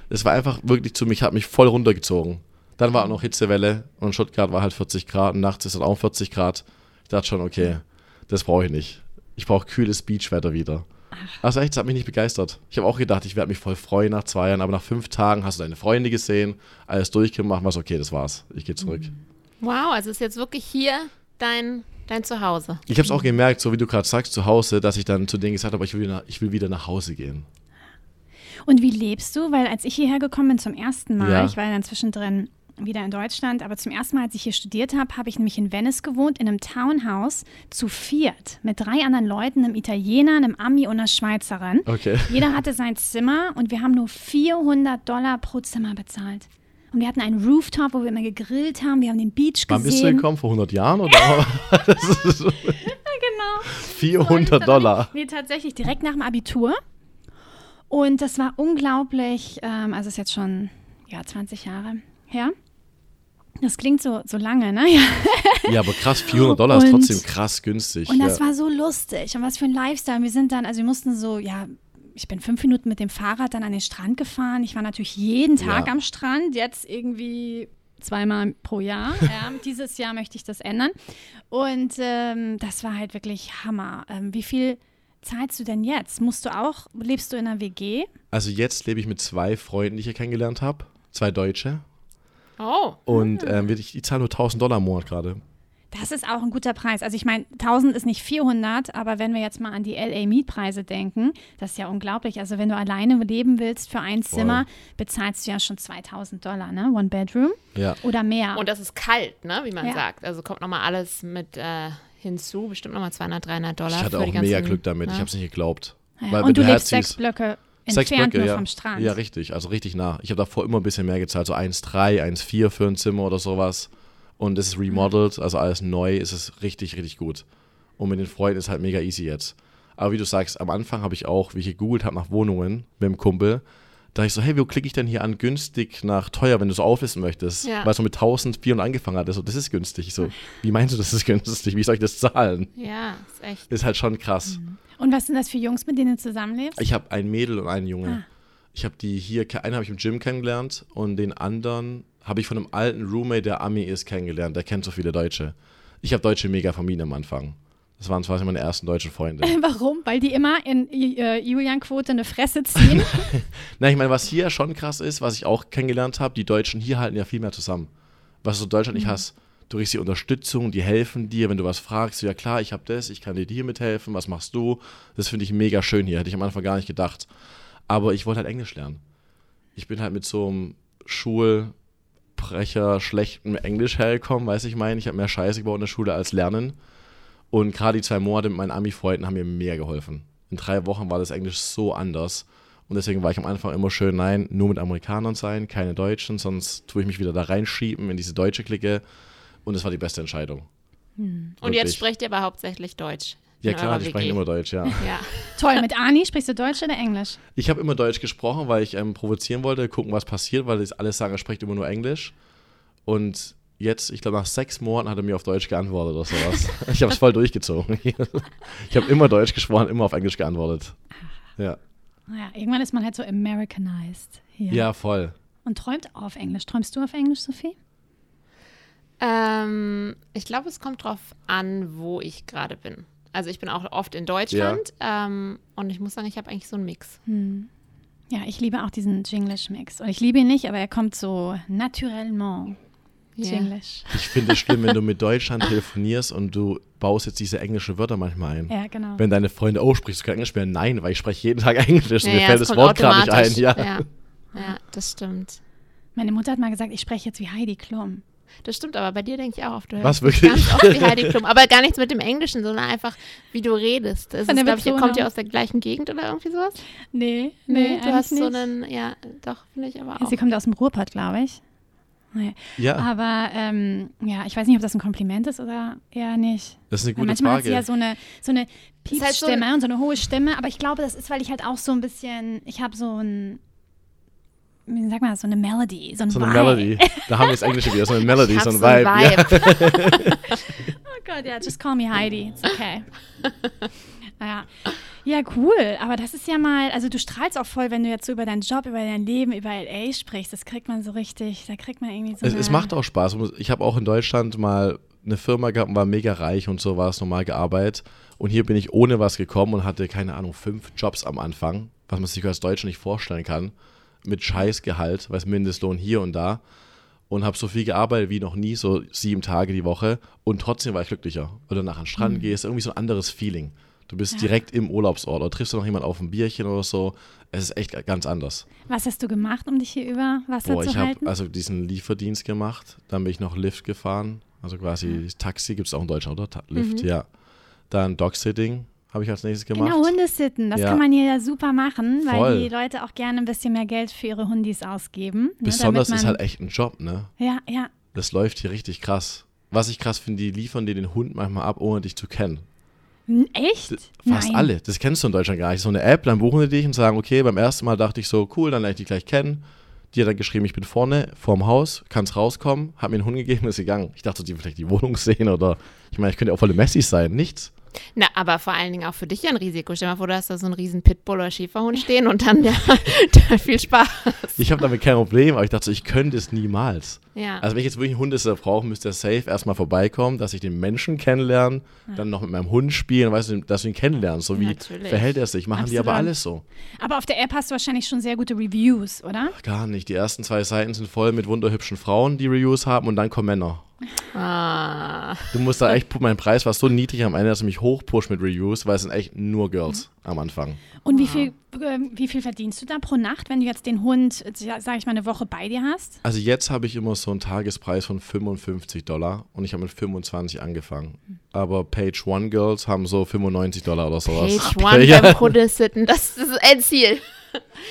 Das war einfach wirklich zu mich, hat mich voll runtergezogen. Dann war auch noch Hitzewelle und Stuttgart war halt 40 Grad und nachts ist es auch 40 Grad. Ich dachte schon, okay, das brauche ich nicht. Ich brauche kühles Beachwetter wieder. Also echt, das hat mich nicht begeistert. Ich habe auch gedacht, ich werde mich voll freuen nach zwei Jahren, aber nach fünf Tagen hast du deine Freunde gesehen, alles durchgemacht, was okay, das war's. Ich gehe zurück. Wow, also ist jetzt wirklich hier dein, dein Zuhause. Ich habe es auch gemerkt, so wie du gerade sagst, zu Hause, dass ich dann zu denen gesagt habe, ich will, wieder nach, ich will wieder nach Hause gehen. Und wie lebst du? Weil als ich hierher gekommen bin zum ersten Mal, Ja. ich war ja dann zwischendrin wieder in Deutschland, aber zum ersten Mal, als ich hier studiert habe, habe ich nämlich in Venice gewohnt, in einem Townhouse zu viert mit drei anderen Leuten, einem Italiener, einem Ami und einer Schweizerin. Okay. Jeder hatte sein Zimmer und wir haben nur 400 Dollar pro Zimmer bezahlt. Und wir hatten einen Rooftop, wo wir immer gegrillt haben. Wir haben den Beach Wann bist du gesehen. gekommen? Vor 100 Jahren oder? so Genau. 400 Dollar. Nee, tatsächlich direkt nach dem Abitur. Und das war unglaublich, ähm, also ist jetzt schon ja, 20 Jahre her. Das klingt so, so lange, ne? Ja. Ja, aber krass, 400 Dollar ist Und- trotzdem krass günstig. Und das ja. war so lustig. Und was für ein Lifestyle. Wir sind dann, also wir mussten so, ja, ich bin fünf Minuten mit dem Fahrrad dann an den Strand gefahren. Ich war natürlich jeden Tag Ja. am Strand, jetzt irgendwie zweimal pro Jahr. Ja, dieses Jahr möchte ich das ändern. Und ähm, das war halt wirklich Hammer. Ähm, wie viel zahlst du denn jetzt? Musst du auch, lebst du in einer WG? Also jetzt lebe ich mit zwei Freunden, die ich hier kennengelernt habe. Zwei Deutsche. Oh. Und ähm, ich, die zahlen nur 1000 Dollar im Monat gerade. Das ist auch ein guter Preis. Also ich meine, 1000 ist nicht 400, aber wenn wir jetzt mal an die LA-Mietpreise denken, das ist ja unglaublich. Also wenn du alleine leben willst für ein Zimmer, bezahlst du ja schon 2000 Dollar, ne? One Bedroom Ja. oder mehr. Und das ist kalt, ne? Wie man Ja. sagt. Also kommt nochmal alles mit äh, hinzu. Bestimmt nochmal 200, 300 Dollar. Ich hatte für auch die ganzen, mega Glück damit. Ich ne? habe es nicht geglaubt. ja. Weil wenn Und du lebst herziehst- sechs Blöcke entfernt Blöcke, nur ja. vom Strand. Ja, richtig. Also richtig nah. Ich habe davor immer ein bisschen mehr gezahlt. So 1,3, 1,4 für ein Zimmer oder sowas. Und es ist remodeled, also alles neu. Es ist richtig, richtig gut. Und mit den Freunden ist halt mega easy jetzt. Aber wie du sagst, am Anfang habe ich auch, wie ich gegoogelt habe nach Wohnungen mit dem Kumpel, dachte ich so, hey, wo klicke ich denn hier an günstig nach teuer, wenn du so auflisten möchtest? Ja. Weil es so mit 1400 angefangen hat. So, das ist günstig. Ich so, wie meinst du, das ist günstig? Wie soll ich das zahlen? Ja, ist echt. Ist halt schon krass. Und was sind das für Jungs, mit denen du zusammenlebst? Ich habe ein Mädel und einen Junge. Ah. Ich habe die hier, einen habe ich im Gym kennengelernt und den anderen habe ich von einem alten Roommate, der Ami ist, kennengelernt. Der kennt so viele Deutsche. Ich habe Deutsche mega vermieden am Anfang. Das waren quasi meine ersten deutschen Freunde. Warum? Weil die immer in äh, Julian-Quote eine Fresse ziehen. Na, ich meine, was hier schon krass ist, was ich auch kennengelernt habe, die Deutschen hier halten ja viel mehr zusammen. Was du in Deutschland Mhm. nicht hast. Du kriegst die Unterstützung, die helfen dir, wenn du was fragst. Ja klar, ich habe das, ich kann dir hier mithelfen, was machst du? Das finde ich mega schön hier, hätte ich am Anfang gar nicht gedacht. Aber ich wollte halt Englisch lernen. Ich bin halt mit so einem Schulbrecher, schlechtem Englisch hergekommen, weiß ich mein. Ich habe mehr Scheiße gebaut in der Schule als Lernen. Und gerade die zwei Monate mit meinen Ami-Freunden haben mir mehr geholfen. In drei Wochen war das Englisch so anders. Und deswegen war ich am Anfang immer schön, nein, nur mit Amerikanern sein, keine Deutschen, sonst tue ich mich wieder da reinschieben in diese deutsche Clique. Und das war die beste Entscheidung. Und Wirklich. jetzt sprecht ihr aber hauptsächlich Deutsch. Ja klar, die sprechen immer Deutsch, ja. Ja. Toll, mit Ani sprichst du Deutsch oder Englisch? Ich habe immer Deutsch gesprochen, weil ich ähm, provozieren wollte, gucken, was passiert, weil das alles sagen, er spricht immer nur Englisch. Und jetzt, ich glaube, nach sechs Monaten hat er mir auf Deutsch geantwortet oder sowas. ich habe es voll durchgezogen. ich habe immer Deutsch gesprochen, immer auf Englisch geantwortet. Ja, Naja, irgendwann ist man halt so Americanized hier. ja voll. Und träumt auf Englisch. Träumst du auf Englisch, Sophie? Ähm, ich glaube, es kommt drauf an, wo ich gerade bin. Also ich bin auch oft in Deutschland ähm, und ich muss sagen, ich habe eigentlich so einen Mix. Ja, ich liebe auch diesen Jinglish-Mix. Und ich liebe ihn nicht, aber er kommt so naturellement. Jinglish. Ich finde es schlimm, wenn du mit Deutschland telefonierst und du baust jetzt diese englischen Wörter manchmal ein. Ja, genau. Wenn deine Freunde, oh, sprichst du kein Englisch mehr? Nein, weil ich spreche jeden Tag Englisch und Ja, mir ja, fällt das Wort gerade nicht ein. Ja. ja. Ja, das stimmt. Meine Mutter hat mal gesagt, ich spreche jetzt wie Heidi Klum. Das stimmt, aber bei dir denke ich auch oft. Du Was, wirklich? Ganz oft wie Heidi Klum. Aber gar nichts mit dem Englischen, sondern einfach, wie du redest. Das Von ist, der glaub ich, kommt ihr aus der gleichen Gegend oder irgendwie sowas? Nee, du hast so nicht. einen, ja, doch, finde ich aber auch. Sie kommt aus dem Ruhrpott, glaube ich. Nee. ja, Aber ähm, ja, ich weiß nicht, ob das ein Kompliment ist oder eher nicht. das ist eine gute manchmal hat Frage. sie ja so eine, so eine ist halt so Piepsstimme und so eine hohe Stimme, aber ich glaube, das ist, weil ich halt auch so ein bisschen, ich habe so ein, wie sagt man das, so eine Melody, so ein so eine Vibe. Melody. Da haben wir das Englische wieder, so eine Melody, Ich so ein Vibe. Ja. Oh Gott, ja, just call me Heidi, it's okay. naja. Ja, cool, aber das ist ja mal, also du strahlst auch voll, wenn du jetzt so über deinen Job, über dein Leben, über LA sprichst, das kriegt man so richtig, da kriegt man irgendwie so Es, es macht auch Spaß. Ich habe auch in Deutschland mal eine Firma gehabt und war mega reich und so war es normal gearbeitet. Und hier bin ich ohne was gekommen und hatte, keine Ahnung, fünf Jobs am Anfang, was man sich als Deutscher nicht vorstellen kann. Mit Scheißgehalt, weiß Mindestlohn hier und da. Und habe so viel gearbeitet wie noch nie, so sieben Tage die Woche. Und trotzdem war ich glücklicher. Du nach an den Strand gehst, irgendwie so ein anderes Feeling. Du bist Ja. direkt im Urlaubsort oder triffst du noch jemanden auf ein Bierchen oder so. Es ist echt ganz anders. Was hast du gemacht, um dich hier über Wasser Boah, zu ich habe halten? also diesen Lieferdienst gemacht, dann bin ich noch Lift gefahren, also quasi Taxi gibt es auch in Deutschland, oder? Ta Lift, ja. Dann Dogsitting habe ich als nächstes gemacht. Genau, Hundesitten. Das Ja. kann man hier ja super machen, weil Voll. die Leute auch gerne ein bisschen mehr Geld für ihre Hundis ausgeben. ne, Besonders damit ist halt echt ein Job, ne? Ja, ja. Das läuft hier richtig krass. Was ich krass finde, die liefern dir den Hund manchmal ab, ohne dich zu kennen. Echt? Fast Nein. alle. Das kennst du in Deutschland gar nicht. So eine App, dann buchen die dich und sagen, okay, beim ersten Mal dachte ich so, cool, dann lerne ich dich gleich kennen. Die hat dann geschrieben, ich bin vorne, vorm Haus, kannst rauskommen, hat mir einen Hund gegeben, ist gegangen. Ich dachte, die vielleicht die Wohnung sehen oder, ich meine, ich könnte ja auch voll Messi sein. Nichts. Na, aber vor allen Dingen auch für dich ja ein Risiko. Stell dir mal vor, du hast da so einen riesen Pitbull oder Schäferhund stehen und dann, der, der hat viel Spaß. Ich habe damit kein Problem, aber ich dachte so, ich könnte es niemals. Ja. Also wenn ich jetzt wirklich einen Hundesitter brauche, müsste er safe erstmal vorbeikommen, dass ich den Menschen kennenlerne, dann noch mit meinem Hund spielen, weißt du, dass du ihn kennenlernst. So wie Natürlich. verhält er sich? Machen die aber Absolut. alles so. Aber auf der App hast du wahrscheinlich schon sehr gute Reviews, oder? Gar nicht. Die ersten zwei Seiten sind voll mit wunderhübschen Frauen, die Reviews haben und dann kommen Männer. Ah. Du musst da echt, mein Preis war so niedrig am Ende, dass du mich hochpusht mit Reviews, weil es sind echt nur Girls am Anfang. Und wie viel, ähm, wie viel verdienst du da pro Nacht, wenn du jetzt den Hund, sag ich mal, eine Woche bei dir hast? Also jetzt habe ich immer so einen Tagespreis von 55 Dollar und ich habe mit 25 angefangen. Aber Page One Girls haben so 95 Dollar oder sowas. Page One ja. beim Hundesitten, das ist ein Ziel.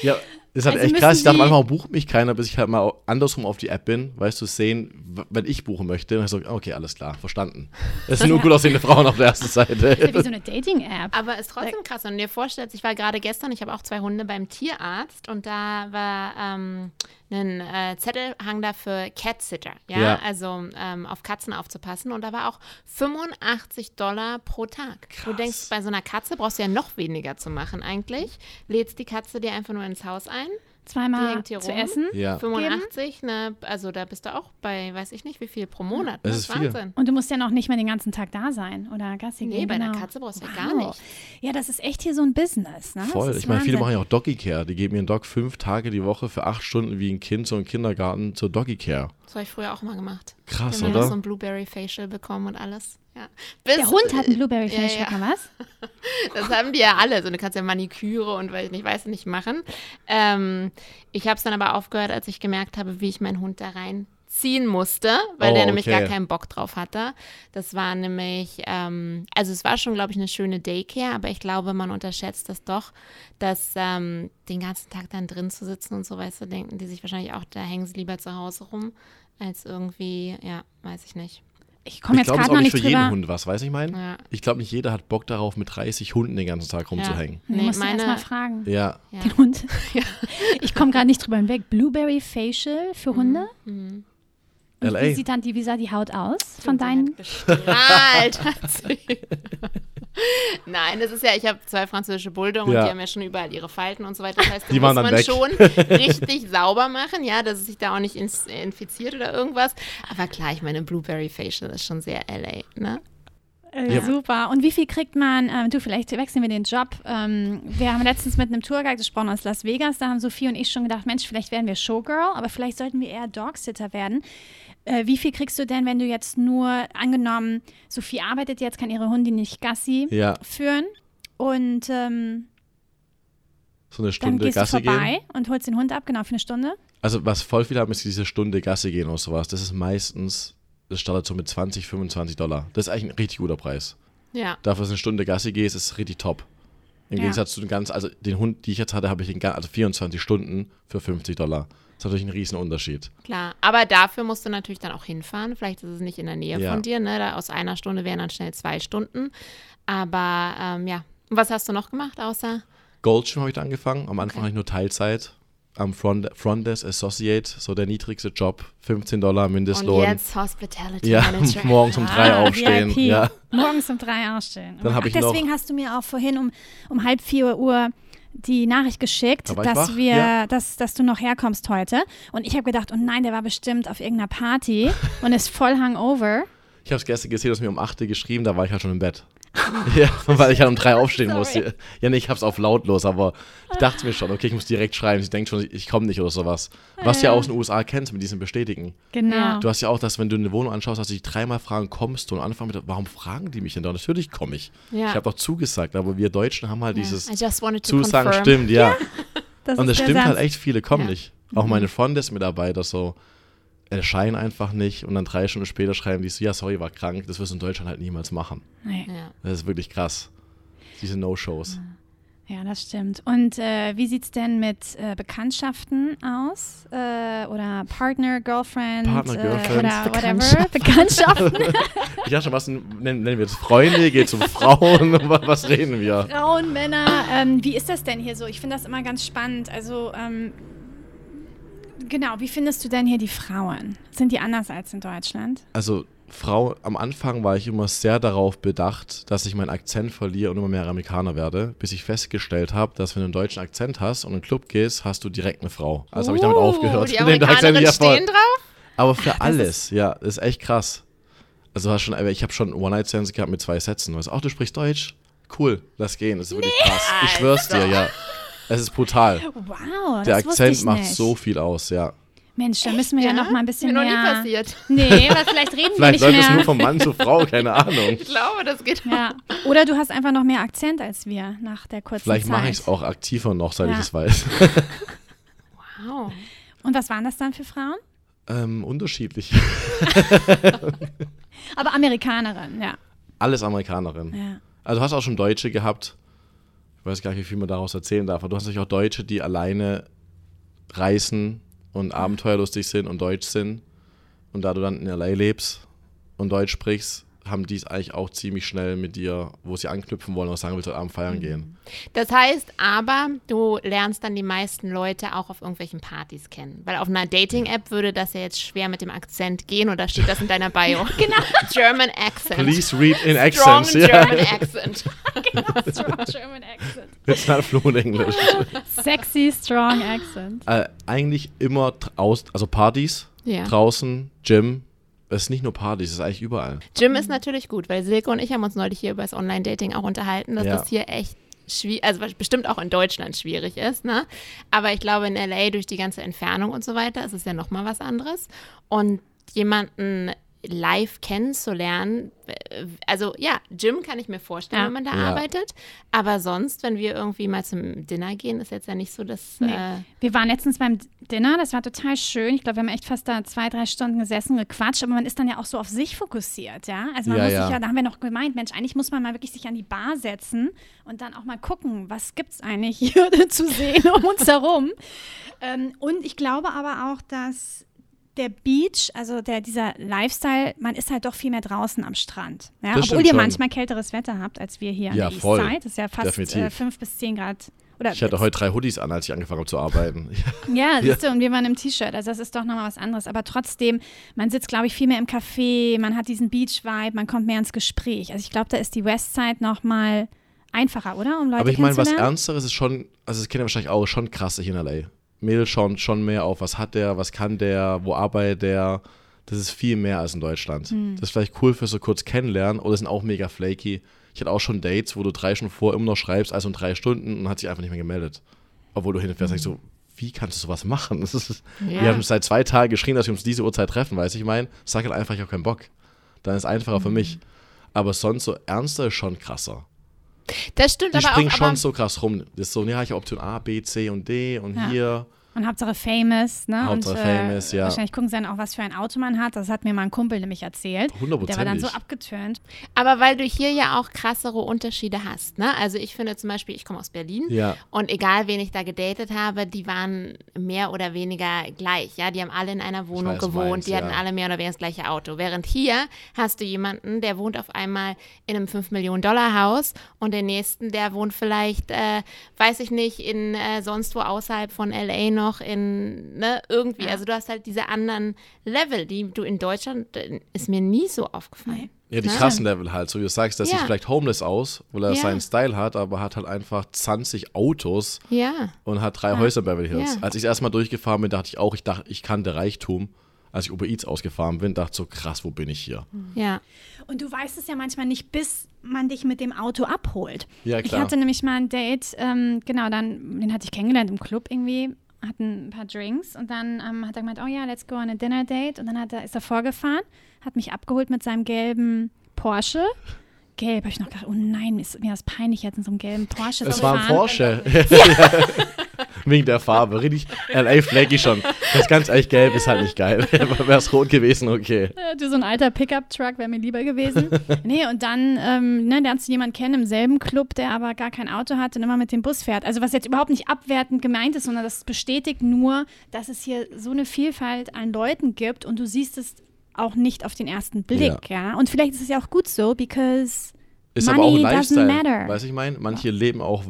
Ja, ist halt Also echt krass. Ich dachte manchmal bucht mich keiner, bis ich halt mal andersrum auf die App bin, weißt du, sehen, wenn ich buchen möchte. Dann so, okay, alles klar, verstanden. Es sind nur gut aussehende Frauen auf der ersten Seite. Ja, wie so eine Dating-App. Aber ist trotzdem krass. Wenn du dir vorstellst, ich war gerade gestern, ich habe auch zwei Hunde beim Tierarzt und da war ähm, ein äh, Zettel hang da für Cat-Sitter, ja, Ja. also ähm, auf Katzen aufzupassen und da war auch 85 Dollar pro Tag. Du denkst, bei so einer Katze brauchst du ja noch weniger zu machen eigentlich. Lädst die Katze dir einfach nur ins Haus ein, Zweimal zu essen. Ja. 85, ne, also da bist du auch bei, weiß ich nicht, wie viel pro Monat. Das ne? ist viel. Wahnsinn. Und du musst ja noch nicht mehr den ganzen Tag da sein oder Gassi Nee, gehen. bei einer genau. Katze brauchst du ja Wow. gar nicht. Ja, das ist echt hier so ein Business. Ne? Voll. Das Ich meine, viele machen ja auch Doggy Care. Die geben ihren Dog fünf Tage die Woche für acht Stunden wie ein Kind so im Kindergarten zur Doggy Care. Das habe ich früher auch mal gemacht. Krass, Wir haben noch oder? so ein Blueberry Facial bekommen und alles. Ja. Bis, Der Hund hat ein Blueberry Ja, Facial, ja. was? Das haben die ja alle. So, du kannst ja Maniküre und weil ich nicht weiß nicht machen. Ähm, ich habe es dann aber aufgehört, als ich gemerkt habe, wie ich meinen Hund da reinziehen musste, weil Oh, der nämlich okay. gar keinen Bock drauf hatte. Das war nämlich, ähm, also es war schon, glaube ich, eine schöne Daycare, aber ich glaube, man unterschätzt das doch, dass ähm, den ganzen Tag dann drin zu sitzen und so, weißt du, denken die sich wahrscheinlich auch, da hängen sie lieber zu Hause rum, als irgendwie, ja, weiß ich nicht. Ich komme Ich jetzt glaube, es ist gerade auch noch nicht nicht für jeden drüber. Hund was, weiß ich mein? Ja. Ich glaube, nicht jeder hat Bock darauf, mit 30 Hunden den ganzen Tag rumzuhängen. Nee, Nee, musst du erst meine- mal fragen. Ja. Ja. Den Hund. Ich komme gerade nicht drüber hinweg. Blueberry Facial für Hunde. Mhm. Und LA. wie sieht dann die, wie sah die Haut aus von deinen? sie. Nein, das ist ja, ich habe zwei französische Bulldoggen und Ja. die haben ja schon überall ihre Falten und so weiter. Das heißt, die muss man weg. schon richtig sauber machen, ja, dass es sich da auch nicht ins, infiziert oder irgendwas. Aber klar, ich meine, Blueberry Facial ist schon sehr LA, ne? Äh, Ja. Super. Und wie viel kriegt man, ähm, du, vielleicht wechseln wir den Job. Ähm, wir haben letztens mit einem Tourguide gesprochen aus Las Vegas. Da haben Sophie und ich schon gedacht, Mensch, vielleicht werden wir Showgirl, aber vielleicht sollten wir eher Dogsitter werden. Äh, wie viel kriegst du denn, wenn du jetzt nur, angenommen, Sophie arbeitet jetzt, kann ihre Hundin nicht Gassi Ja, führen und ähm, so eine dann Stunde gehst Gassi du vorbei gehen. und holst den Hund ab, genau, für eine Stunde. Also, was voll viele haben, ist diese Stunde Gassi gehen oder sowas. Das ist meistens, das startet so mit 20, 25 Dollar. Das ist eigentlich ein richtig guter Preis. Ja. Dafür, dass du eine Stunde Gassi gehst, ist es richtig top. Im Ja. Gegensatz zu den ganz, also den Hund, die ich jetzt hatte, habe ich den, also 24 Stunden für 50 Dollar. Das ist natürlich ein riesen Unterschied. Klar, aber dafür musst du natürlich dann auch hinfahren. Vielleicht ist es nicht in der Nähe Ja. von dir, ne? Da aus einer Stunde wären dann schnell zwei Stunden. Aber ähm, ja, und was hast du noch gemacht, außer Goldschirm habe ich angefangen. Am Anfang hatte ich nur Teilzeit. Am Front, Front Desk Associate, so der niedrigste Job, 15 Dollar Mindestlohn. und jetzt Hospitality ja, Manager? morgens um drei Ah, aufstehen. VIP. Ja. Morgens um drei aufstehen. Dann Ach, ich noch- deswegen hast du mir auch vorhin um, um halb vier Uhr die Nachricht geschickt, Da dass wir, ja. dass, dass du noch herkommst heute. Und ich habe gedacht, oh nein, der war bestimmt auf irgendeiner Party und ist voll hungover. Ich habe es gestern gesehen, du hast mir um 8 Uhr geschrieben, da war ich halt schon im Bett. ja, weil ich halt um drei aufstehen Sorry. musste. Ja, nee, ich hab's auf lautlos, aber ich dachte mir schon, okay, ich muss direkt schreiben. Ich denke schon, ich komme nicht oder sowas. Was du ja aus den USA kennst mit diesem Bestätigen. Genau. Ja. Du hast ja auch das, wenn du eine Wohnung anschaust, dass sie dich dreimal fragen, kommst du? Und anfangen mit, warum fragen die mich denn da? Natürlich komme ich. Ja. Ich habe doch zugesagt, aber wir Deutschen haben halt Ja. dieses I just wanted to Zusagen, confirm. stimmt, ja. Das Und der stimmt Satz. halt echt, viele kommen Ja. nicht. Auch meine Frondes-Mitarbeiter so erscheinen einfach nicht und dann drei Stunden später schreiben die so, ja, sorry, war krank. Das wirst du in Deutschland halt niemals machen. Nee. Ja. Das ist wirklich krass. Diese No-Shows. Ja, das stimmt. Und äh, wie sieht es denn mit äh, Bekanntschaften aus? Äh, oder Partner, Girlfriend? Partner, Äh, Girlfriend. oder whatever. Bekanntschaften. Ich dachte schon, was nennen, nennen wir das? Freunde? Geht es um Frauen? was, was reden wir? Frauen, Männer. Ähm, wie ist das denn hier so? Ich finde das immer ganz spannend. Also, ähm, genau, wie findest du denn hier die Frauen? Sind die anders als in Deutschland? Also, Frau, am Anfang war ich immer sehr darauf bedacht, dass ich meinen Akzent verliere und immer mehr Amerikaner werde, bis ich festgestellt habe, dass wenn du einen deutschen Akzent hast und in einen Club gehst, hast du direkt eine Frau. Also habe ich damit Uh, aufgehört. Die Amerikanerinnen ja stehen drauf? Aber für alles, ja, das ist echt krass. Also hast schon, ich habe schon One-Night-Stands gehabt mit zwei Sätzen. Weißt, ach, du sprichst Deutsch? Cool, lass gehen. Das ist wirklich krass. Ich schwör's dir, ja. Es ist brutal. Wow, Der das wusste Akzent ich macht nicht. so viel aus, ja. Mensch, da müssen wir ja, noch mal ein bisschen Mir noch nie mehr. passiert. Nee, aber vielleicht reden Vielleicht wir läuft nicht es nur mehr. von Mann zu Frau, keine Ahnung. Ich glaube, das geht. Ja. Oder du hast einfach noch mehr Akzent als wir nach der kurzen Vielleicht Zeit. mache ich es auch aktiver noch, seit Ja. ich es weiß. Wow. Und was waren das dann für Frauen? ähm, unterschiedlich. Aber Amerikanerin, ja. Alles Amerikanerin. ja. Also du hast auch schon Deutsche gehabt. Ich weiß gar nicht, wie viel man daraus erzählen darf. Aber du hast natürlich auch Deutsche, die alleine reisen und abenteuerlustig sind und deutsch sind. Und da du dann in LA lebst und Deutsch sprichst, haben die es eigentlich auch ziemlich schnell mit dir, wo sie anknüpfen wollen und sagen, willst du heute Abend feiern gehen. Das heißt aber, du lernst dann die meisten Leute auch auf irgendwelchen Partys kennen. Weil auf einer Dating-App würde das ja jetzt schwer mit dem Akzent gehen oder steht das in deiner Bio? genau. German Accent. Please read in Strong accents. Ja. German Accent. genau, strong German accent. It's not fluent English. Sexy, strong accent. äh, eigentlich immer draußen, also Partys, Ja. draußen, Gym. Es ist nicht nur Partys, es ist eigentlich überall. Gym ist natürlich gut, weil Silke und ich haben uns neulich hier über das Online-Dating auch unterhalten, dass Ja. das hier echt schwierig, also was bestimmt auch in Deutschland schwierig ist, ne? Aber ich glaube in LA durch die ganze Entfernung und so weiter ist es ja nochmal was anderes. Und jemanden live kennenzulernen, also ja, Gym kann ich mir vorstellen, Ja. wenn man da Ja. arbeitet. Aber sonst, wenn wir irgendwie mal zum Dinner gehen, ist jetzt ja nicht so, dass. Nee. Äh, Wir waren letztens beim Dinner, das war total schön. Ich glaube, wir haben echt fast da zwei, drei Stunden gesessen, gequatscht, aber man ist dann ja auch so auf sich fokussiert, ja. Also man Ja, muss ja. sich ja, da haben wir noch gemeint, Mensch, eigentlich muss man mal wirklich sich an die Bar setzen und dann auch mal gucken, was gibt es eigentlich hier zu sehen um uns herum. Ähm, und ich glaube aber auch, dass der Beach, also der, dieser Lifestyle, man ist halt doch viel mehr draußen am Strand. Ja? Obwohl ihr schon. manchmal kälteres Wetter habt, als wir hier Ja, an der voll. Eastside. Das ist ja fast Definitiv. äh, fünf bis zehn Grad. Oder Ich hatte heute drei Hoodies an, als ich angefangen habe zu arbeiten. ja, siehst du, und wir waren im T-Shirt, also das ist doch nochmal was anderes. Aber trotzdem, man sitzt, glaube ich, viel mehr im Café, man hat diesen Beach-Vibe, man kommt mehr ins Gespräch. Also ich glaube, da ist die Westside nochmal einfacher, oder? Um Leute Aber ich meine, was. Ernsteres ist schon, also das kennt ihr wahrscheinlich auch, schon krass hier in L.A. Mädels schauen schon mehr auf, was hat der, was kann der, wo arbeitet der. Das ist viel mehr als in Deutschland. Hm. Das ist vielleicht cool für so kurz kennenlernen oder sind auch mega flaky. Ich hatte auch schon Dates, wo du drei Stunden vor immer noch schreibst, also in drei Stunden und hat sich einfach nicht mehr gemeldet. Obwohl du hinfährst, denkst so, wie kannst du sowas machen? Das ist, Wir Ja. haben seit zwei Tagen geschrien, dass wir uns diese Uhrzeit treffen, weißt du, ich meine, sag halt einfach, ich habe keinen Bock. Dann ist es einfacher Mhm. für mich. Aber sonst so ernster ist schon krasser. Das stimmt Die aber springen auch. schon Aber, so krass rum. Das ist so, ja, ich habe Option A, B, C und D und Ja. hier. Und Hauptsache famous, ne? Hauptsache und, famous, ja. Wahrscheinlich gucken sie dann auch, was für ein Auto man hat. Das hat mir mal ein Kumpel nämlich erzählt. Der war dann so abgeturnt. aber weil du hier ja auch krassere Unterschiede hast, ne? Also ich finde zum Beispiel, ich komme aus Berlin. Ja. Und egal, wen ich da gedatet habe, die waren mehr oder weniger gleich. Ja, die haben alle in einer Wohnung weiß, gewohnt, meinst, die hatten ja. alle mehr oder weniger das gleiche Auto. Während hier hast du jemanden, der wohnt auf einmal in einem 5-Millionen-Dollar-Haus und den nächsten, der wohnt vielleicht, äh, weiß ich nicht, in äh, sonst wo außerhalb von LA noch, in, ne, irgendwie. Also du hast halt diese anderen Level, die du in Deutschland, äh, ist mir nie so aufgefallen. Ja, die Ne? krassen Level halt. So wie du sagst, der Ja. sieht vielleicht homeless aus, weil er Ja. seinen Style hat, aber hat halt einfach 20 Autos Ja. und hat drei Häuser in Beverly Hills. Ja. Als ich erstmal durchgefahren bin, dachte ich auch, ich dachte, ich kannte Reichtum. Als ich Uber Eats ausgefahren bin, dachte ich so, krass, wo bin ich hier? Ja. Und du weißt es ja manchmal nicht, bis man dich mit dem Auto abholt. Ja, Ich klar. hatte nämlich mal ein Date, ähm, genau, dann, den hatte ich kennengelernt im Club irgendwie, hatten ein paar Drinks und dann ähm, hat er gemeint, oh ja, let's go on a dinner date. Und dann hat er, ist er vorgefahren, hat mich abgeholt mit seinem gelben Porsche. Gelb, habe ich noch gedacht, oh nein, ist mir das peinlich, jetzt in so einem gelben Porsche Es war ein. Porsche. Wegen der Farbe. Richtig LA flaggy schon. Das ganz echt gelb ist halt nicht geil. Wäre es rot gewesen, okay. Du, so ein alter Pickup-Truck wäre mir lieber gewesen. nee, und dann ähm, ne, lernst du jemanden kennen im selben Club, der aber gar kein Auto hat und immer mit dem Bus fährt. Also was jetzt überhaupt nicht abwertend gemeint ist, sondern das bestätigt nur, dass es hier so eine Vielfalt an Leuten gibt und du siehst es auch nicht auf den ersten Blick, ja. Und vielleicht ist es ja auch gut so, because Ist money aber auch doesn't Lifestyle. matter. Weißt du, ich meine? Manche leben auch,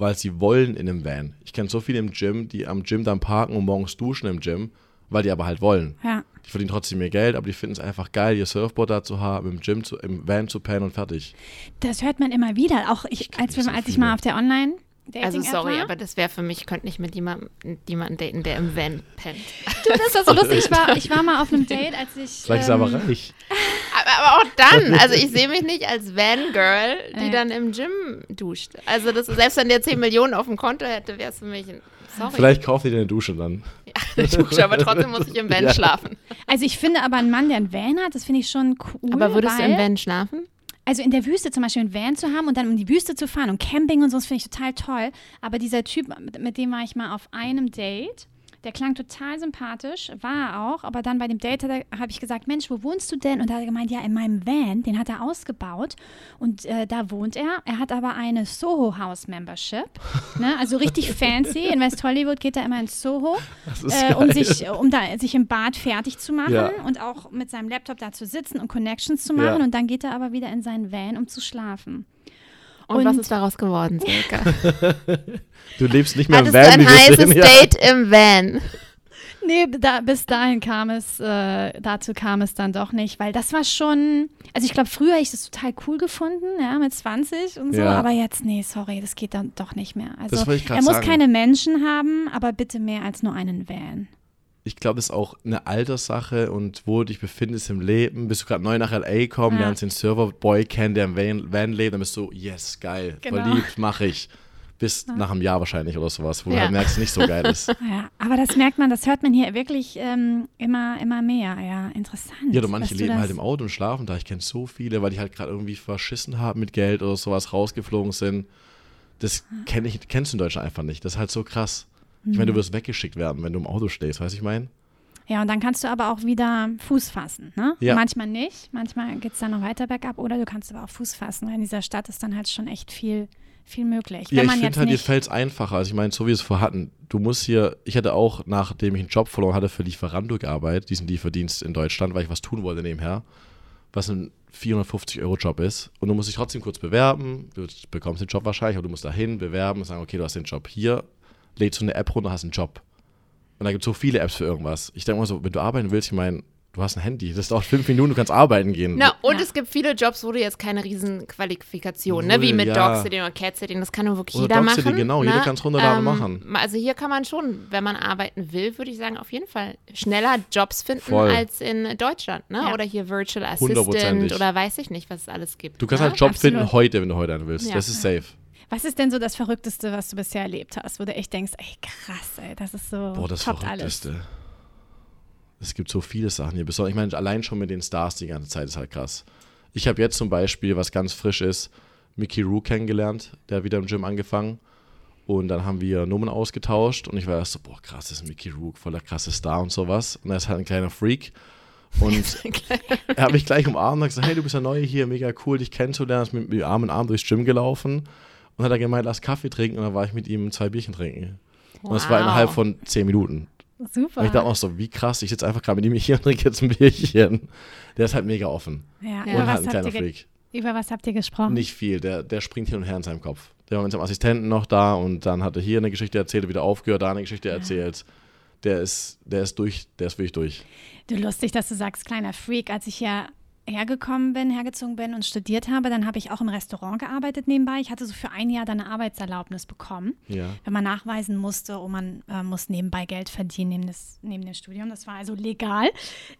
weil sie wollen in einem Van. Ich kenne so viele im Gym, die am Gym dann parken und morgens duschen im Gym, weil die aber halt wollen. Ja. Die verdienen trotzdem ihr Geld, aber die finden es einfach geil, ihr Surfboard da zu haben, im Gym, zu, im Van zu pennen und fertig. Das hört man immer wieder. Auch ich, als, wir, nicht so als ich mal auf der Online Also sorry, war. aber das wäre für mich, ich könnte nicht mit jemandem, jemanden daten, der im Van pennt. Du, das ist so lustig. Ich war, ich war mal auf einem Date, als ich. Vielleicht ist er aber ähm, reich. Aber, aber auch dann, also ich sehe mich nicht als Van-Girl, die Nee. dann im Gym duscht. Also das, selbst wenn der 10 Millionen auf dem Konto hätte, wäre es für mich ein, sorry. Vielleicht kauft ihr dir eine Dusche dann. ich dusche, aber trotzdem muss ich im Van Ja. schlafen. Also ich finde aber einen Mann, der einen Van hat, das finde ich schon cool. Aber würdest weil, du im Van schlafen? Also in der Wüste zum Beispiel einen Van zu haben und dann um die Wüste zu fahren und Camping und so, das finde ich total toll. Aber dieser Typ, mit, mit dem war ich mal auf einem Date, Der klang total sympathisch, war er auch, aber dann bei dem Date habe ich gesagt, Mensch, wo wohnst du denn? Und da hat er gemeint, ja, in meinem Van, den hat er ausgebaut und äh, da wohnt er. Er hat aber eine Soho House Membership, ne? also richtig fancy. In West Hollywood geht er immer ins Soho, äh, um, sich, um da, sich im Bad fertig zu machen Ja. und auch mit seinem Laptop da zu sitzen und Connections zu machen. Ja. Und dann geht er aber wieder in seinen Van, um zu schlafen. Und, was Und- ist daraus geworden, Silke? Du lebst nicht mehr im Hattest du Van, ein wie wir heißes sehen. Ja. Date im Van? Nee, da, bis dahin kam es, äh, dazu kam es dann doch nicht, weil das war schon, also ich glaube, früher hätte ich das total cool gefunden, ja, mit 20 und so, Ja. aber jetzt, nee, sorry, das geht dann doch nicht mehr. Also Das wollte ich grad er muss sagen. keine Menschen haben, aber bitte mehr als nur einen Van. Ich glaube, das ist auch eine Alterssache und wo du dich befindest im Leben. Bist du gerade neu nach L.A. gekommen, Ja. lernst den Serverboy kennen, der im Van, Van lebt, dann bist du, yes, geil, Genau. verliebt, mache ich. Bis nach einem Jahr wahrscheinlich oder sowas, wo du Ja. halt merkst, nicht so geil ist. Ja, aber das merkt man, das hört man hier wirklich ähm, immer, immer mehr. Ja, interessant. Ja, und manche du leben halt im Auto und schlafen da. Ich kenne so viele, weil die halt gerade irgendwie verschissen haben mit Geld oder sowas, rausgeflogen sind. Das kenn ich, kennst du in Deutschland einfach nicht. Das ist halt so krass. Ich Mhm. meine, du wirst weggeschickt werden, wenn du im Auto stehst, weißt du, ich meine? Ja, und dann kannst du aber auch wieder Fuß fassen. Ne? Ja. Manchmal nicht, manchmal geht es dann noch weiter bergab oder du kannst aber auch Fuß fassen. weil In dieser Stadt ist dann halt schon echt viel, viel möglich. Ja, ich finde halt, dir fällt es einfacher. Also ich meine, so wie wir es vorher hatten. Du musst hier, ich hatte auch, nachdem ich einen Job verloren hatte, für Lieferando gearbeitet, diesen Lieferdienst in Deutschland, weil ich was tun wollte nebenher, was ein 450-Euro-Job ist. Und du musst dich trotzdem kurz bewerben, du bekommst den Job wahrscheinlich, aber du musst dahin bewerben und sagen, okay, du hast den Job hier, lädst du eine App runter, hast einen Job. Und da gibt es so viele Apps für irgendwas. Ich denke mal so, wenn du arbeiten willst, ich meine, du hast ein Handy, das dauert fünf Minuten, du kannst arbeiten gehen. Na, und Ja. es gibt viele Jobs, wo du jetzt keine riesen Qualifikationen, ne? wie mit ja. Dog-Sitting oder Cat-Sitting, das kann nur wirklich Oder jeder Dog-Sitting, machen. genau, ne? jeder kann's runterladen und machen. Also hier kann man schon, wenn man arbeiten will, würde ich sagen, auf jeden Fall schneller Jobs finden Voll. als in Deutschland, ne? Ja. Oder hier Virtual Assistant oder weiß ich nicht, was es alles gibt. Du kannst ne? halt Job Absolut. finden heute, wenn du heute einen willst. Ja. Das ist safe. Was ist denn so das Verrückteste, was du bisher erlebt hast, wo du echt denkst, ey krass, ey, das ist so Boah, das toppt alles. Verrückteste. Es gibt so viele Sachen hier. Besonders, ich meine, allein schon mit den Stars die ganze Zeit ist halt krass. Ich habe jetzt zum Beispiel, was ganz frisch ist, Mickey Rook kennengelernt. Der hat wieder im Gym angefangen. Und dann haben wir Nummern ausgetauscht. Und ich war erst so, boah, krass, das ist Mickey Rook, voller krasse Star und sowas. Und er ist halt ein kleiner Freak. Und er hat mich gleich umarmt und gesagt, hey, du bist ja neu hier, mega cool, dich kennenzulernen. Ist mit mir Arm in Arm durchs Gym gelaufen. Und hat er gemeint, lass Kaffee trinken. Und dann war ich mit ihm zwei Bierchen trinken. Und das war Wow. innerhalb von zehn Minuten. Super. Und ich dachte auch so, wie krass, ich sitze einfach gerade mit ihm hier und trinke jetzt ein Bierchen. Der ist halt mega offen. ja, Ja. Und halt was ein habt kleiner Freak. über was habt ihr gesprochen? Nicht viel, der, der springt hin und her in seinem Kopf. Der war mit seinem Assistenten noch da und dann hat er hier eine Geschichte erzählt, wieder aufgehört, da eine Geschichte erzählt. Der ist, der ist durch, der ist wirklich durch. Du lustig, dass du sagst, kleiner Freak. Als ich ja hergekommen bin, hergezogen bin und studiert habe, dann habe ich auch im Restaurant gearbeitet nebenbei. Ich hatte so für ein Jahr dann eine Arbeitserlaubnis bekommen, Ja. wenn man nachweisen musste, oh, man äh, muss nebenbei Geld verdienen neben, des, neben dem Studium. Das war also legal.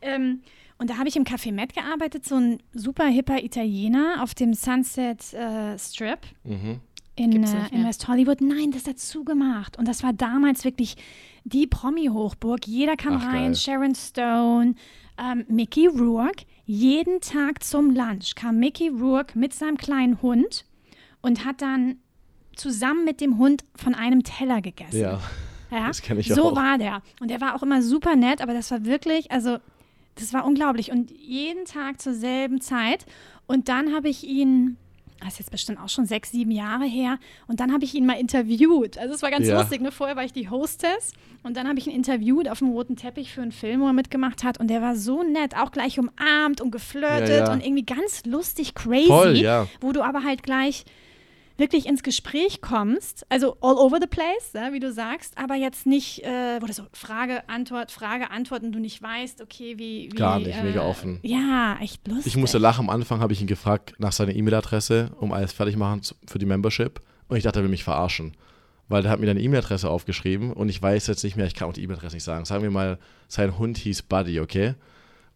Ähm, und da habe ich im Café Met gearbeitet, so ein super hipper Italiener auf dem Sunset äh, Strip Mhm. in, äh, in. West Hollywood. Nein, das hat zugemacht. Und das war damals wirklich die Promi-Hochburg. Jeder kam Ach, rein, geil. Sharon Stone, ähm, Mickey Rourke. Jeden Tag zum Lunch kam Mickey Rourke mit seinem kleinen Hund und hat dann zusammen mit dem Hund von einem Teller gegessen. Ja. Ja, Das kenn ich so auch. war der. Und der war auch immer super nett, aber das war wirklich, also das war unglaublich. Und jeden Tag zur selben Zeit. Und dann habe ich ihn, das ist jetzt bestimmt auch schon sechs, sieben Jahre her, und dann habe ich ihn mal interviewt. Also es war ganz Ja. lustig, ne? Vorher war ich die Hostess und dann habe ich ihn interviewt auf dem roten Teppich für einen Film, wo er mitgemacht hat. Und der war so nett, auch gleich umarmt und geflirtet Ja, ja. und irgendwie ganz lustig, crazy Voll, ja. wo du aber halt gleich wirklich ins Gespräch kommst, also all over the place, ja, wie du sagst, aber jetzt nicht, äh, wo das so Frage, Antwort, Frage, Antwort und du nicht weißt, okay, wie. wie Gar nicht, äh, mega offen. Ja, echt lustig. Ich musste lachen. Am Anfang habe ich ihn gefragt nach seiner E-Mail-Adresse, um alles fertig machen für die Membership. Und ich dachte, er will mich verarschen. Weil der hat mir dann eine E-Mail-Adresse aufgeschrieben und ich weiß jetzt nicht mehr, ich kann auch die E-Mail-Adresse nicht sagen. Sagen wir mal, sein Hund hieß Buddy, okay?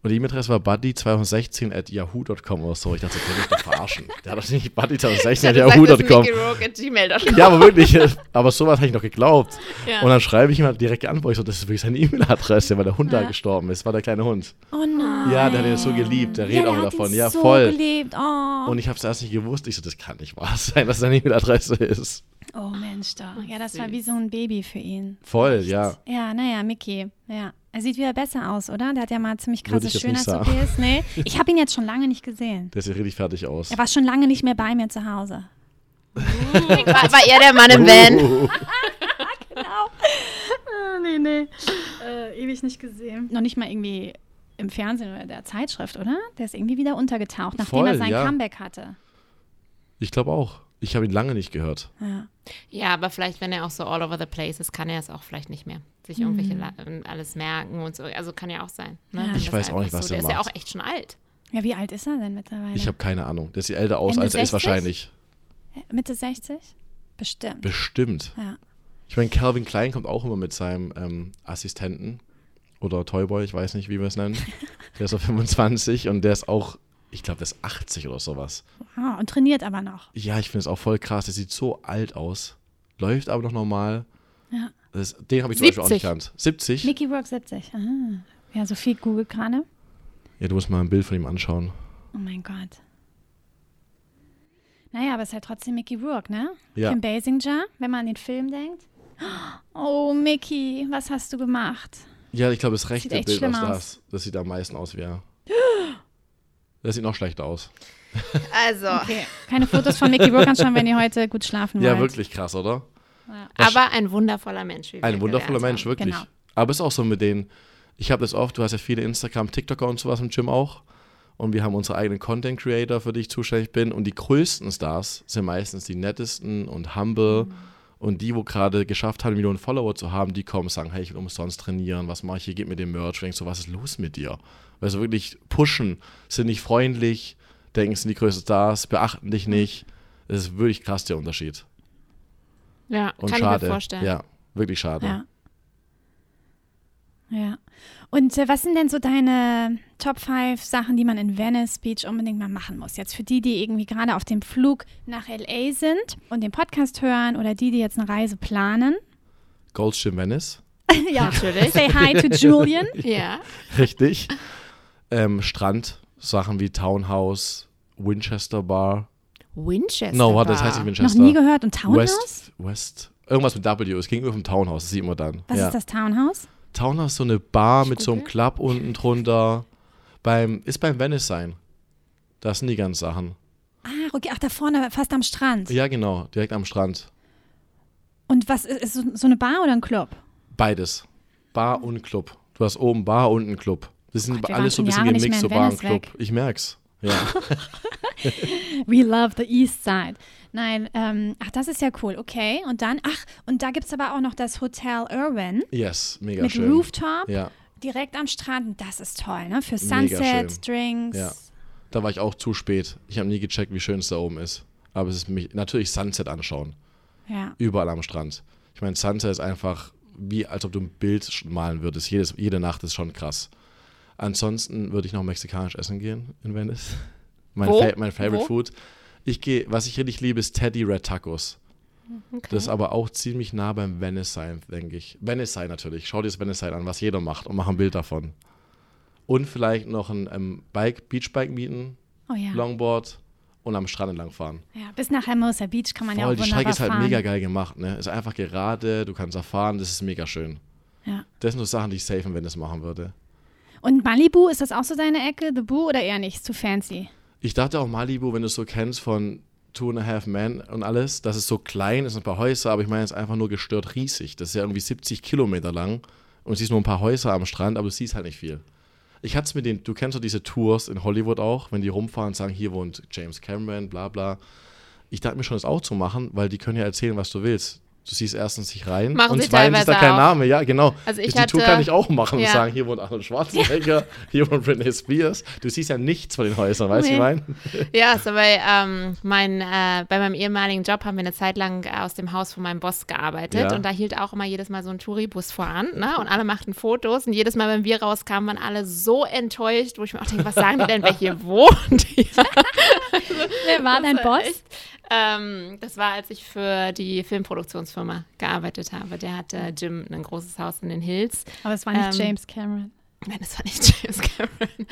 Und die E-Mail-Adresse war buddy216 at yahoo.com oder so. Ich dachte, der will mich doch verarschen. Der hat doch nicht buddy216 at yahoo.com. Ja, aber wirklich. Aber sowas habe ich noch geglaubt. Ja. Und dann schreibe ich ihm halt direkt an, wo ich so, das ist wirklich seine E-Mail-Adresse, weil der Hund da Ja. gestorben ist. War der kleine Hund. Oh nein. Ja, der hat ihn so geliebt. Der ja, redet der auch hat davon. ihn Ja, so voll. geliebt. Oh. Und ich habe es erst nicht gewusst. Ich so, das kann nicht wahr sein, dass seine E-Mail-Adresse ist. oh Mensch. Doch. Ja, das war wie so ein Baby für ihn. Voll, ja. Ja, naja, Mickey. Ja. Er sieht wieder besser aus, oder? Der hat ja mal ziemlich krasse. Schönheits-OPs. Nee, ich habe ihn jetzt schon lange nicht gesehen. Der sieht richtig fertig aus. Er war schon lange nicht mehr bei mir zu Hause. War, war er der Mann im Van? Uh, Genau. Ah, nee, nee. Äh, ewig nicht gesehen. Noch nicht mal irgendwie im Fernsehen oder der Zeitschrift, oder? Der ist irgendwie wieder untergetaucht, nachdem Voll, er sein ja. Comeback hatte. ich glaube auch. Ich habe ihn lange nicht gehört. Ja. Ja, aber vielleicht, wenn er auch so all over the place ist, kann er es auch vielleicht nicht mehr. Sich irgendwelche La alles merken und so. Also kann ja auch sein. Ne? Ja. Ich weiß auch nicht, was so, er Der ist ja macht. auch echt schon alt. ja, wie alt ist er denn mittlerweile? Ich habe keine Ahnung. Der sieht älter aus, Ende als er ist 60? wahrscheinlich. Mitte 60? Bestimmt. Bestimmt. ja. Ich meine, Calvin Klein kommt auch immer mit seinem ähm, Assistenten oder Toyboy, ich weiß nicht, wie wir es nennen. Der ist auf 25 und der ist auch, ich glaube, der ist 80 oder sowas. Ah, und trainiert aber noch. Ja, ich finde es auch voll krass. Der sieht so alt aus, läuft aber noch normal. Ja. Das, den habe ich zum Beispiel auch 70. nicht gekannt. 70? Mickey Rourke 70. Ah. Ja, Sophie googelt gerade. Ja, du musst mal ein Bild von ihm anschauen. Oh mein Gott. Naja, aber es ist halt trotzdem Mickey Rourke, ne? Ja. Kim Basinger, wenn man an den Film denkt. Oh, Mickey, was hast du gemacht? Ja, ich glaube, das rechte Sieht Bild, was da aus. ist, das sieht am meisten aus wie er. Das sieht noch schlechter aus. Also, Okay, keine Fotos von Mickey Rourke anschauen, wenn ihr heute gut schlafen wollt. Ja, wirklich krass, oder? Ja. aber ein wundervoller Mensch. Wie wir Ein wundervoller Mensch, haben. wirklich. Genau. Aber es ist auch so mit denen, ich habe das oft, du hast ja viele Instagram, TikToker und sowas im Gym auch. Und wir haben unsere eigenen Content Creator, für die ich zuständig bin. Und die größten Stars sind meistens die nettesten und humble. Und die, wo gerade geschafft haben, Millionen Follower zu haben, die kommen und sagen, hey, ich will umsonst trainieren, was mache ich hier, gib mir den Merch. Und denkst so, was ist los mit dir? Weil sie wirklich pushen, sind nicht freundlich, denken, es sind die größten Stars, beachten dich nicht. Das ist wirklich krass, der Unterschied. Ja, Und kann schade. ich mir vorstellen. Ja, wirklich schade. Ja. Ja. Und äh, was sind denn so deine Top 5 Sachen, die man in Venice Beach unbedingt mal machen muss? Jetzt für die, die irgendwie gerade auf dem Flug nach LA sind und den Podcast hören oder die, die jetzt eine Reise planen. Goldschirm Venice, ja, Natürlich. Say hi to Julian. Ja. richtig. ähm, Strand, Sachen wie Townhouse, Winchester Bar. Winchester. No, warte, das heißt nicht Noch Winchester. nie gehört. Und Townhouse? West, West, irgendwas mit W. Es ging über vom Townhouse, das sieht man dann. Was ja. ist das Townhouse? Townhouse ist so eine Bar Ich mit so einem. Club unten drunter. Beim, ist beim Venice sein. Das sind die ganzen Sachen. Ah, okay, ach, da vorne, fast am Strand. Ja, genau, direkt am Strand. Und was ist, ist so, eine Bar oder ein Club? Beides. Bar und Club. Du hast oben Bar und einen Club. Das sind Gott, wir alles so ein bisschen gemixt, so Bar und Club. Ich merk's. Ja. We love the East Side. Nein, ähm, ach, das ist ja cool. Okay, und dann, ach, und da gibt es aber auch noch das Hotel Irwin yes, mega mit schön. Rooftop Ja. direkt am Strand. Das ist toll, ne? Für Sunset. Drinks. Ja. Da war ich auch zu spät. Ich habe nie gecheckt, wie schön es da oben ist. Aber es ist mich natürlich Sunset anschauen. Ja. Überall am Strand. Ich meine, Sunset ist einfach wie, als ob du ein Bild malen würdest. Jedes, jede Nacht ist schon krass. Ansonsten würde ich noch mexikanisch essen gehen in Venice. Mein? Fa mein Favorite Wo? Food. Ich gehe, was ich richtig liebe, ist Teddy Red Tacos. Das ist aber auch ziemlich nah beim Venice sein, denke ich. Venice sein natürlich. Schau dir das Venice sein an, was jeder macht und mach ein Bild davon. Und vielleicht noch ein ähm, Bike, Beachbike mieten, Oh ja. Longboard und am Strand entlang fahren. ja. Bis nach Hermosa Beach kann man ja Voll, auch die Strecke ist halt fahren. mega geil gemacht, ne? Ist einfach gerade, du kannst da fahren, das ist mega schön. Ja. Das sind so Sachen, die ich safe in Venice machen würde. Und Malibu, ist das auch so deine Ecke? The Boo oder eher nicht? Zu fancy? Ich dachte auch Malibu, wenn du es so kennst von Two and a Half Men und alles, das ist so klein, es sind ein paar Häuser, aber ich meine, es ist einfach nur gestört riesig. Das ist ja irgendwie 70 Kilometer lang und du siehst nur ein paar Häuser am Strand, aber du siehst halt nicht viel. Ich hatte es mit den, du kennst doch diese Tours in Hollywood auch, wenn die rumfahren und sagen, hier wohnt James Cameron, bla bla. Ich dachte mir schon, das auch zu machen, weil die können ja erzählen, was du willst. Du siehst erstens nicht rein Machen und zweitens ist da kein auch. Name. Ja, genau. Also ich die Tour hatte- kann ich auch machen und Ja. sagen, hier wohnt Arnold Schwarzenegger, hier wohnt Britney Spears. Du siehst ja nichts von den Häusern, weißt du, Nee. ich meine? Ja, so bei, ähm, mein, äh, bei meinem ehemaligen Job haben wir eine Zeit lang äh, aus dem Haus von meinem Boss gearbeitet Ja. und da hielt auch immer jedes Mal so ein Touribus voran ne? und alle machten Fotos und jedes Mal, wenn wir rauskamen, waren alle so enttäuscht, wo ich mir auch denke, was sagen die denn, wer hier wohnt? Wer war dein Boss? echt- Ähm, das war, als ich für die Filmproduktionsfirma gearbeitet habe. Der hatte Jim ein großes Haus in den Hills. Aber es war nicht Ähm, James Cameron. Nein, das war nicht James Cameron.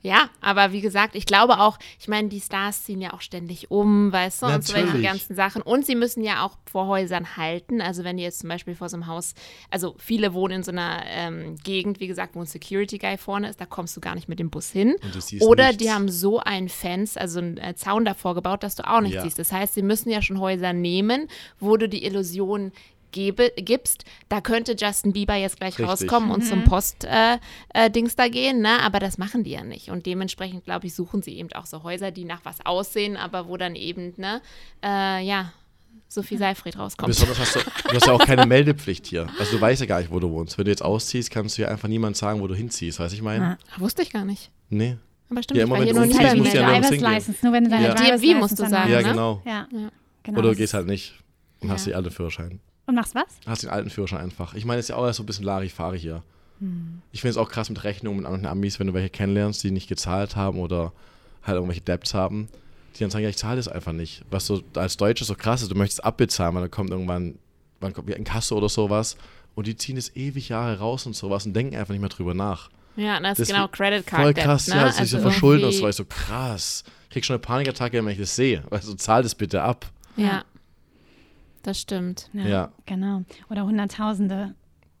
Ja, aber wie gesagt, ich glaube auch, ich meine, die Stars ziehen ja auch ständig um, weißt du, und so welche ganzen Sachen. Und sie müssen ja auch vor Häusern halten. Also wenn die jetzt zum Beispiel vor so einem Haus, also viele wohnen in so einer ähm, Gegend, wie gesagt, wo ein Security Guy vorne ist, da kommst du gar nicht mit dem Bus hin. Oder nichts. die haben so ein Fence, also einen äh, Zaun davor gebaut, dass du auch nichts Ja. siehst. Das heißt, sie müssen ja schon Häuser nehmen, wo du die Illusion gebe, gibst, da könnte Justin Bieber jetzt gleich Richtig. rauskommen und zum Post-Dings äh, äh, da gehen, ne? aber das machen die ja nicht. Und dementsprechend, glaube ich, suchen sie eben auch so Häuser, die nach was aussehen, aber wo dann eben, ne, äh, ja, Sophie Seifried rauskommt. Besonders hast du, du hast ja auch keine Meldepflicht hier. Also du weißt ja gar nicht, wo du wohnst. Wenn du jetzt ausziehst, kannst du ja einfach niemand sagen, wo du hinziehst. Weißt du, ich meine? Ah. Wusste ich gar nicht. Nee. Aber stimmt, Ja, ich immer war wenn hier du nie umziehst, musst du ja nirgends Driver's hingehen. License, nur wenn du deine Ja. DMV musst du sagen, Ja, ne? genau. Ja, Ja. genau. Oder du das gehst halt nicht und hast Ja. den alten Führerschein. Und machst was? Hast den alten Führerschein einfach. Ich meine, es ist ja auch erst so ein bisschen Larifari hier. Ich finde es auch krass mit Rechnungen mit anderen Amis, wenn du welche kennenlernst, die nicht gezahlt haben oder halt irgendwelche Debts haben, die dann sagen, ja, ich zahle das einfach nicht. Was so als Deutsche so krass ist, du möchtest abbezahlen, weil dann kommt irgendwann, wann kommt ein Kasse oder sowas und die ziehen es ewig Jahre raus und sowas und denken einfach nicht mehr drüber nach. Ja, das ist Das genau ist Credit Card Voll Debt, krass, ne? ja, also diese Also Verschulden und so, ich so krass. Ich krieg schon eine Panikattacke, wenn ich das sehe. Weißt du, zahl das bitte ab. Ja, das stimmt. Ja, Ja. Genau. Oder Hunderttausende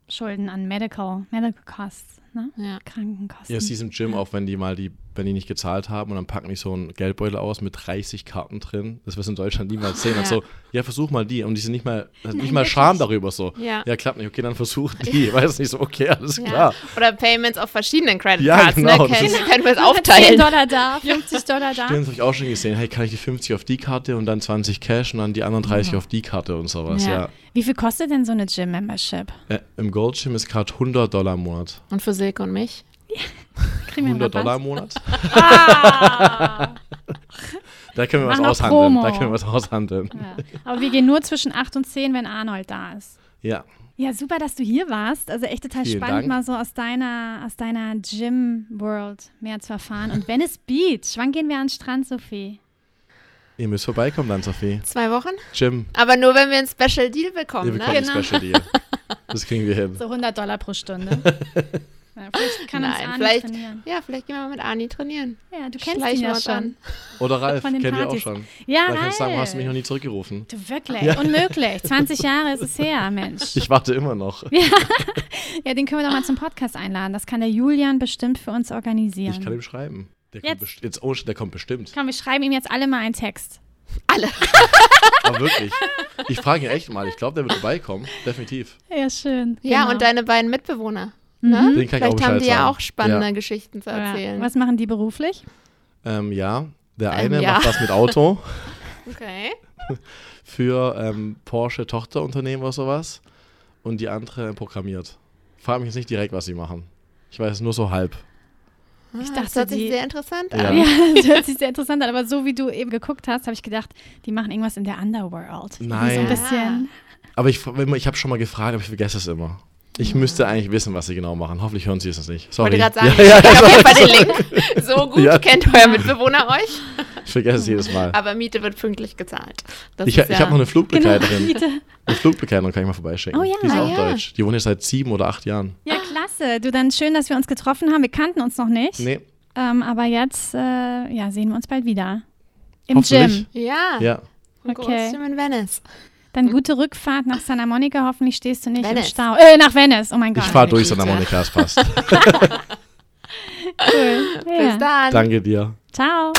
Schulden an Medical, Medical Costs, ne? Ja. Krankenkosten. Ja, es hieß im Gym auch, wenn die mal die, wenn die nicht gezahlt haben und dann packen die so einen Geldbeutel aus mit 30 Karten drin. Das wirst du in Deutschland niemals sehen. Und Ja. so, ja, versuch mal die. Und die sind nicht mal, nicht Nein, mal wirklich? Scham darüber so. Ja. Ja, klappt nicht. Okay, dann versuch die. Weiß nicht so, okay, alles Ja. klar. Oder Payments auf verschiedenen Credit Ja, Cards, genau, ne? das Können, ist- können wir es 10 aufteilen. Dollar da, 50 Dollar da. Den habe ich auch schon gesehen. Hey, kann ich die 50 auf die Karte und dann 20 Cash und dann die anderen 30 auf die Karte und sowas. Ja. Ja. Wie viel kostet denn so eine Gym-Membership? Äh, Im Gold Gym ist gerade 100 Dollar im Monat. Und für Silke und mich? Kriegen wir einen 100 Dollar im Monat? Ah! Da können wir was aushandeln. Promo. Da können wir was aushandeln. ja. Aber wir gehen nur zwischen 8 und 10, wenn Arnold da ist. Ja. Ja, super, dass du hier warst. Also echt total Vielen spannend, Dank. mal so aus deiner, aus deiner Gym-World mehr zu erfahren. Und Venice Beach, wann gehen wir an den Strand, Sophie? Ihr müsst vorbeikommen dann, Sophie. Zwei Wochen? Gym. Aber nur, wenn wir ein Special Deal bekommen, bekommt ne? ein Special Deal. Das kriegen wir hin. So 100 Dollar pro Stunde. Ja, vielleicht kann uns Nein, vielleicht- trainieren. Ja, vielleicht gehen wir mal mit Arni trainieren. Ja, du kennst ihn ja schon. an. Oder Ralf, kennt ihr auch schon. Ja, kannst du sagen, hast du mich noch nie zurückgerufen. Du wirklich, Ja. unmöglich. 20 Jahre ist es her, Mensch. Ich warte immer noch. Ja, den können wir doch mal zum Podcast einladen. Das kann der Julian bestimmt für uns organisieren. Ich kann ihm schreiben. Der Jetzt. kommt, jetzt, oh, der kommt bestimmt. Komm, wir schreiben ihm jetzt alle mal einen Text. Alle. Aber wirklich. Ich frage ihn echt mal. Ich glaube, der wird vorbeikommen. Definitiv. Ja, schön. Ja, Genau. und deine beiden Mitbewohner. Mhm. Ne? Den kann ich auch Vielleicht haben die ja sagen. auch spannende Ja. Geschichten zu Ja. erzählen. Was machen die beruflich? Ähm, ja, der Ähm, eine ja. macht was mit Auto Okay. für ähm, Porsche Tochterunternehmen oder sowas. Und die andere programmiert. Frag mich jetzt nicht direkt, was sie machen. Ich weiß es nur so halb. Ich Ah, dachte, das hört sich die- sehr interessant Ja. an. Ja, das hört sich sehr interessant an. Aber so wie du eben geguckt hast, habe ich gedacht, die machen irgendwas in der Underworld. Die So Nein. ein bisschen. Aber ich, ich habe schon mal gefragt, aber ich vergesse es immer. Ich müsste eigentlich wissen, was sie genau machen. Hoffentlich hören sie es nicht. Ich Sorry. wollte gerade sagen, ja, ja, ich habe auf jeden Fall den Link. So gut Ja. kennt euer Mitbewohner euch. ich vergesse es jedes Mal. Aber Miete wird pünktlich gezahlt. Das Ich, ich ja- habe noch eine Flugbegleiterin. Bitte. Eine Flugbegleiterin kann ich mal vorbeischicken. Oh ja, Die ist auch ja. deutsch. Die wohnt hier seit sieben oder acht Jahren. Ja, klasse. Du, dann schön, dass wir uns getroffen haben. Wir kannten uns noch nicht. Nee, Ähm, aber jetzt äh, ja, sehen wir uns bald wieder. Im. Gym. Ja, ja. Okay. großes Gym in Venice. Dann gute Rückfahrt nach Santa Monica. Hoffentlich stehst du nicht Venice. im Stau. Äh, nach Venice. Oh mein Gott. Ich fahre durch. Santa Monica, es passt. Cool. Bis Ja. dann. Danke dir. Ciao.